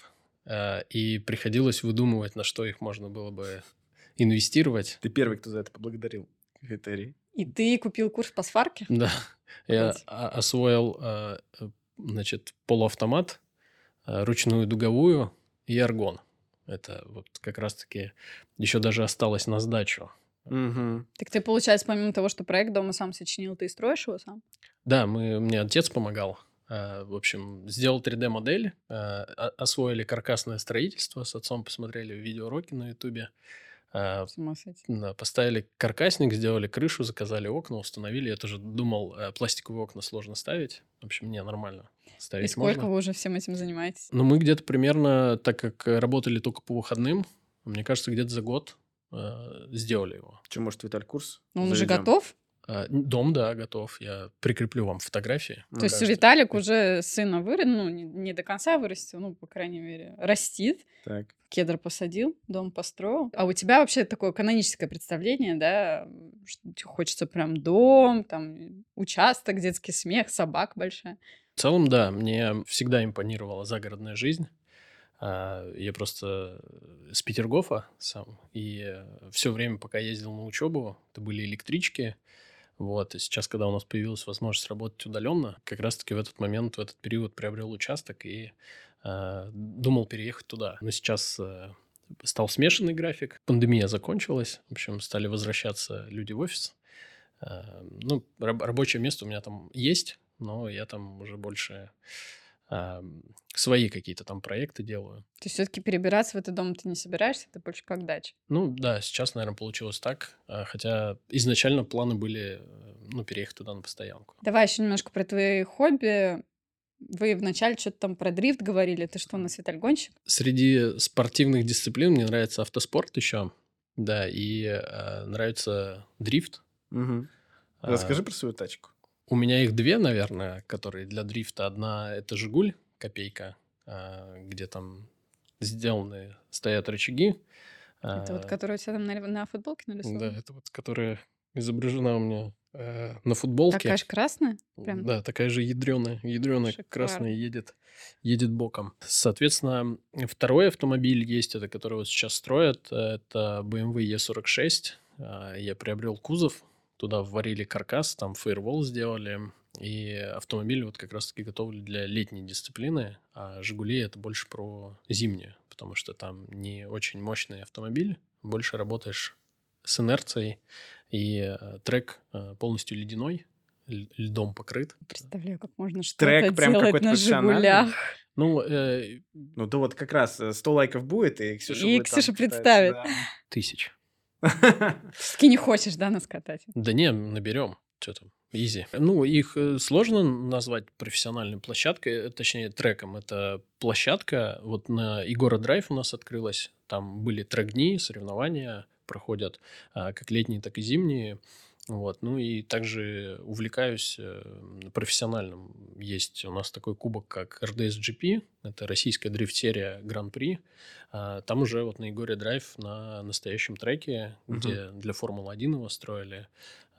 Э, И приходилось выдумывать, на что их можно было бы инвестировать. Ты первый, кто за это поблагодарил. Кафетерий. И ты купил курс по сварке? Да, я освоил, э, э, значит, полуавтомат, э, ручную дуговую и аргон. Это вот как раз-таки еще даже осталось на сдачу. Мгм. Так ты, получается, помимо того, что проект дома сам сочинил, ты и строишь его сам? Да, мы, мне отец помогал. Э, В общем, сделал 3D-модель, э, о- освоили каркасное строительство, с отцом посмотрели видеоуроки на ютубе, С ума сойти. да, поставили каркасник, сделали крышу, заказали окна, установили. Я тоже думал, э, пластиковые окна сложно ставить. В общем, не, нормально. Ставить И сколько можно. вы уже всем этим занимаетесь? Ну, мы где-то примерно, так как работали только по выходным, мне кажется, где-то за год э, сделали его. Че, может, Виталь, курс? Ну, он уже заведем? готов? А, Дом, да, готов. Я прикреплю вам фотографии. То есть покажете. Виталик уже сына вырос, ну, не, не до конца вырастил, ну, по крайней мере, растит. Так. Кедр посадил, дом построил. А у тебя вообще такое каноническое представление, да, что хочется прям дом, там, участок, детский смех, собак большая. В целом, да, мне всегда импонировала загородная жизнь. А, Я просто с Петергофа сам, и все время, пока ездил на учебу, это были электрички. Вот, и сейчас, когда у нас появилась возможность работать удаленно, как раз-таки в этот момент, в этот период приобрел участок и думал переехать туда. Но сейчас а, стал смешанный график, пандемия закончилась, в общем, стали возвращаться люди в офис. А, Ну, раб- рабочее место у меня там есть, но я там уже больше свои какие-то там проекты делаю. То есть все-таки перебираться в этот дом ты не собираешься, это больше как дача. Ну да, сейчас, наверное, получилось так, хотя изначально планы были, э, ну, переехать туда на постоянку. Давай еще немножко про твои хобби. Вы вначале что-то там про дрифт говорили. Ты что, у нас Виталь гонщик? Среди спортивных дисциплин мне нравится автоспорт еще, да, и а, нравится дрифт. А, Расскажи про свою тачку. У меня их две, наверное, которые для дрифта. Одна это Жигуль, копейка, а, где там сделаны, стоят рычаги. Это вот а, который у тебя там на, на футболке нарисован? Да, это вот, которая изображена у меня э, на футболке. Такая же красная? Прям? Да, такая же ядреная, ядреная, Шикарно. красная едет, едет боком. Соответственно, второй автомобиль есть, это который вот сейчас строят, это BMW E46. А, Я приобрел кузов, туда вварили каркас, там фаервол сделали, И автомобиль вот как раз-таки готовлю для летней дисциплины, а «Жигули» — это больше про зимнюю, потому что там не очень мощный автомобиль, больше работаешь с инерцией, и э, трек э, полностью ледяной, льдом покрыт. Представляю, как можно что-то Трек прям делать какой-то на? «Жигулях». Ну, э, Ну, да вот как раз э, 100 лайков будет, и Ксюша И Ксюша представит. тысяч. да. Все-таки не хочешь, да, нас катать? Да не, наберем. Что там, изи. Ну, их э, сложно назвать профессиональной площадкой, э, точнее, треком. Это площадка, вот на Егора Драйв у нас открылась, там были трек-дни, соревнования проходят, а, как летние, так и зимние. Вот. Ну и также увлекаюсь э, профессиональным. Есть у нас такой кубок, как RDS GP, это российская дрифт-серия Гран-при. А, Там уже вот на Егоре Драйв на настоящем треке, Мгм. где для Формулы-1 его строили.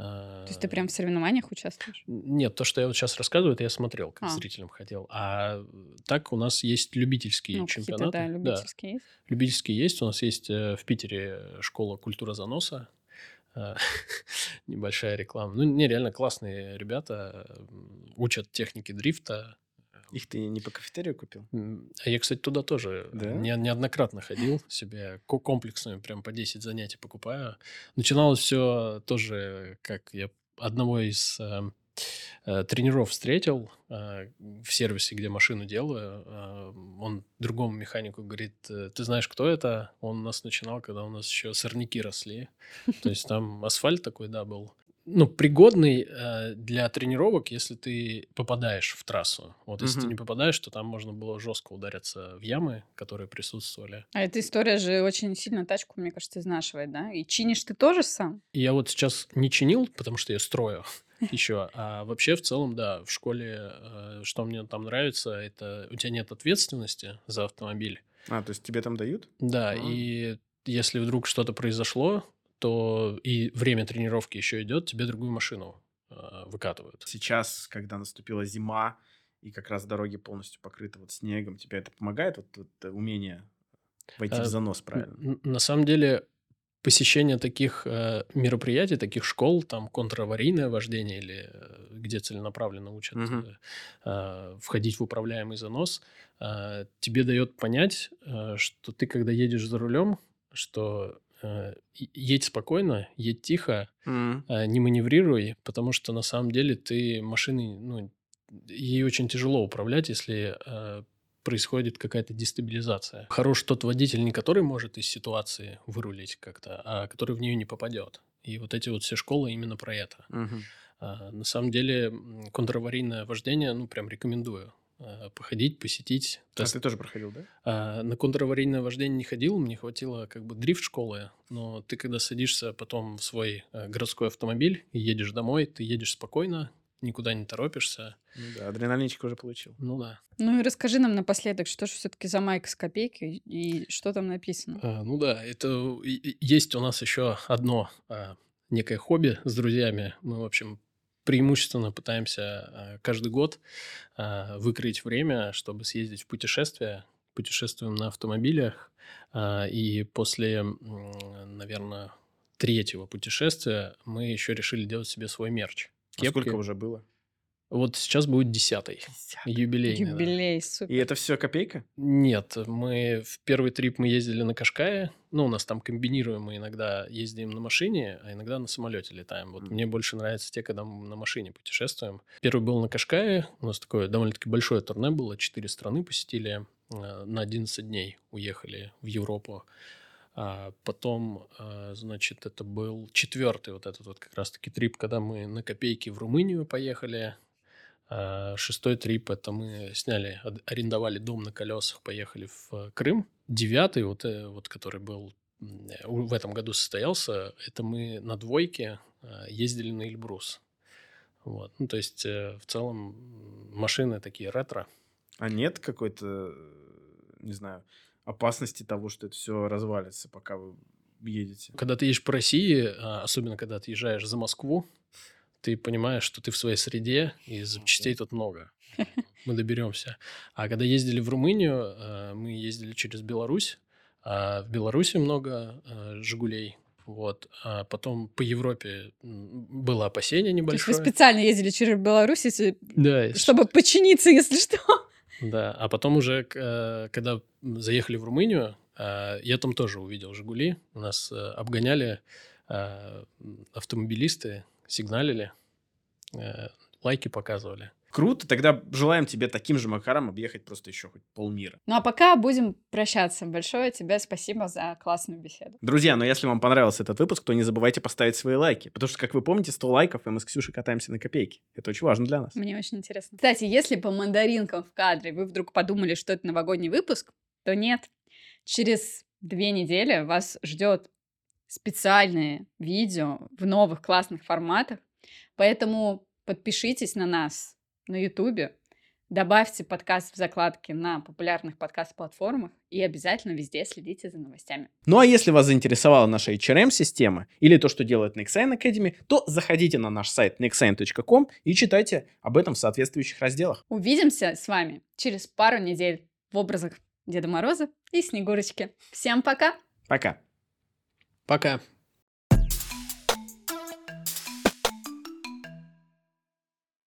А, То есть ты прям в соревнованиях участвуешь? Нет, то, что я вот сейчас рассказываю, это я смотрел, как А. зрителям хотел. А так у нас есть любительские Ну, чемпионаты. да, любительские есть. любительские есть. У нас есть э, в Питере школа культура заноса. Э, Небольшая реклама. Ну, не, реально классные ребята. Учат техники дрифта. Их ты не по кафетерию купил? А я, кстати, туда тоже Да? не- неоднократно ходил себе ко- комплексную, прям по 10 занятий покупаю. Начиналось все тоже, как я одного из э, э, тренеров встретил э, в сервисе, где машину делаю. Э, он другому механику говорит, «Э, ты знаешь, кто это? Он у нас начинал, когда у нас еще сорняки росли. То есть там асфальт такой, да, был. Ну, пригодный э, для тренировок, если ты попадаешь в трассу. Вот если ты Мгм. не попадаешь, то там можно было жестко удариться в ямы, которые присутствовали. А эта история же очень сильно тачку, мне кажется, изнашивает, да? И чинишь ты тоже сам? Я вот сейчас не чинил, потому что я строю еще. А вообще, в целом, да, в школе, э, что мне там нравится, это у тебя нет ответственности за автомобиль. А, то есть тебе там дают? Да, А. и если вдруг что-то произошло, то и время тренировки еще идет, тебе другую машину э, выкатывают. Сейчас, когда наступила зима, и как раз дороги полностью покрыты вот снегом, тебе это помогает, вот, вот, э, умение войти А, в занос правильно? На самом деле посещение таких э, мероприятий, таких школ, там контраварийное вождение или э, где целенаправленно учат Мгм. э, э, входить в управляемый занос, э, тебе дает понять, э, что ты, когда едешь за рулем, что едь спокойно, едь тихо, э, не маневрируй, потому что на самом деле ты машиной, ну, ей очень тяжело управлять, если э, происходит какая-то дестабилизация. Хорош тот водитель, не который может из ситуации вырулить как-то, а который в нее не попадет. И вот эти вот все школы именно про это. Мгм. А, на самом деле контраварийное вождение, ну, прям рекомендую походить, посетить. А Тест- ты тоже проходил, да? а, на контраварийное вождение не ходил, мне хватило как бы дрифт школы, но ты когда садишься потом в свой э, городской автомобиль и едешь домой, ты едешь спокойно, никуда не торопишься. Ну да, адреналинчик уже получил. Ну да. Ну и расскажи нам напоследок, что же все-таки за майка с копейкой и что там написано? А, ну да, это есть у нас еще одно а, некое хобби с друзьями. Мы, в общем, преимущественно пытаемся а, каждый год а, выкроить время, чтобы съездить в путешествие. Путешествуем на автомобилях. а, И после, наверное, третьего путешествия мы еще решили делать себе свой мерч. А сколько Кепки. уже было? Вот сейчас будет десятый, юбилейный. да. Юбилей, супер. И это все копейка? Нет, мы в первый трип мы ездили на Кашкае. Ну, у нас там комбинируем, мы иногда ездим на машине, а иногда на самолете летаем. Вот Мгм. мне больше нравятся те, когда мы на машине путешествуем. Первый был на Кашкае. У нас такое довольно-таки большое турне было. Четыре страны посетили. э, На 11 дней уехали в Европу. А потом, э, значит, это был четвертый вот этот вот как раз-таки трип, когда мы на копейки в Румынию поехали. А Шестой трип это мы сняли, арендовали дом на колесах, поехали в Крым. Девятый, вот, э, вот который был э, в этом году состоялся, это мы на двойке э, ездили на Эльбрус. Вот. Ну, то есть, э, в целом, машины такие ретро. А нет какой-то, не знаю, опасности того, что это все развалится, пока вы едете? Когда ты едешь по России, а, особенно когда ты езжаешь за Москву, ты понимаешь, что ты в своей среде, и запчастей тут много. Мы доберемся. А когда ездили в Румынию, э, мы ездили через Беларусь, а в Беларуси много э, «Жигулей». Вот. А потом по Европе было опасение То есть небольшое. вы специально ездили через Беларусь, если- Да, если чтобы починиться, если что. Да, а потом уже, э, когда заехали в Румынию, э, я там тоже увидел «Жигули». У нас обгоняли э, автомобилисты, сигналили, э, лайки показывали. Круто, тогда желаем тебе таким же макаром объехать просто еще хоть полмира. Ну а пока будем прощаться. Большое тебе спасибо за классную беседу. Друзья, но если вам понравился этот выпуск, то не забывайте поставить свои лайки. Потому что, как вы помните, 100 лайков, и мы с Ксюшей катаемся на копейки. Это очень важно для нас. Мне очень интересно. Кстати, если по мандаринкам в кадре вы вдруг подумали, что это новогодний выпуск, то нет. Через две недели вас ждет специальные видео в новых классных форматах. Поэтому подпишитесь на нас на Ютубе, добавьте подкаст в закладки на популярных подкаст-платформах и обязательно везде следите за новостями. Ну а если вас заинтересовала наша HRM-система или то, что делает Nexign Academy, то заходите на наш сайт nexign.com и читайте об этом в соответствующих разделах. Увидимся с вами через пару недель в образах Деда Мороза и Снегурочки. Всем пока! Пока! Пока!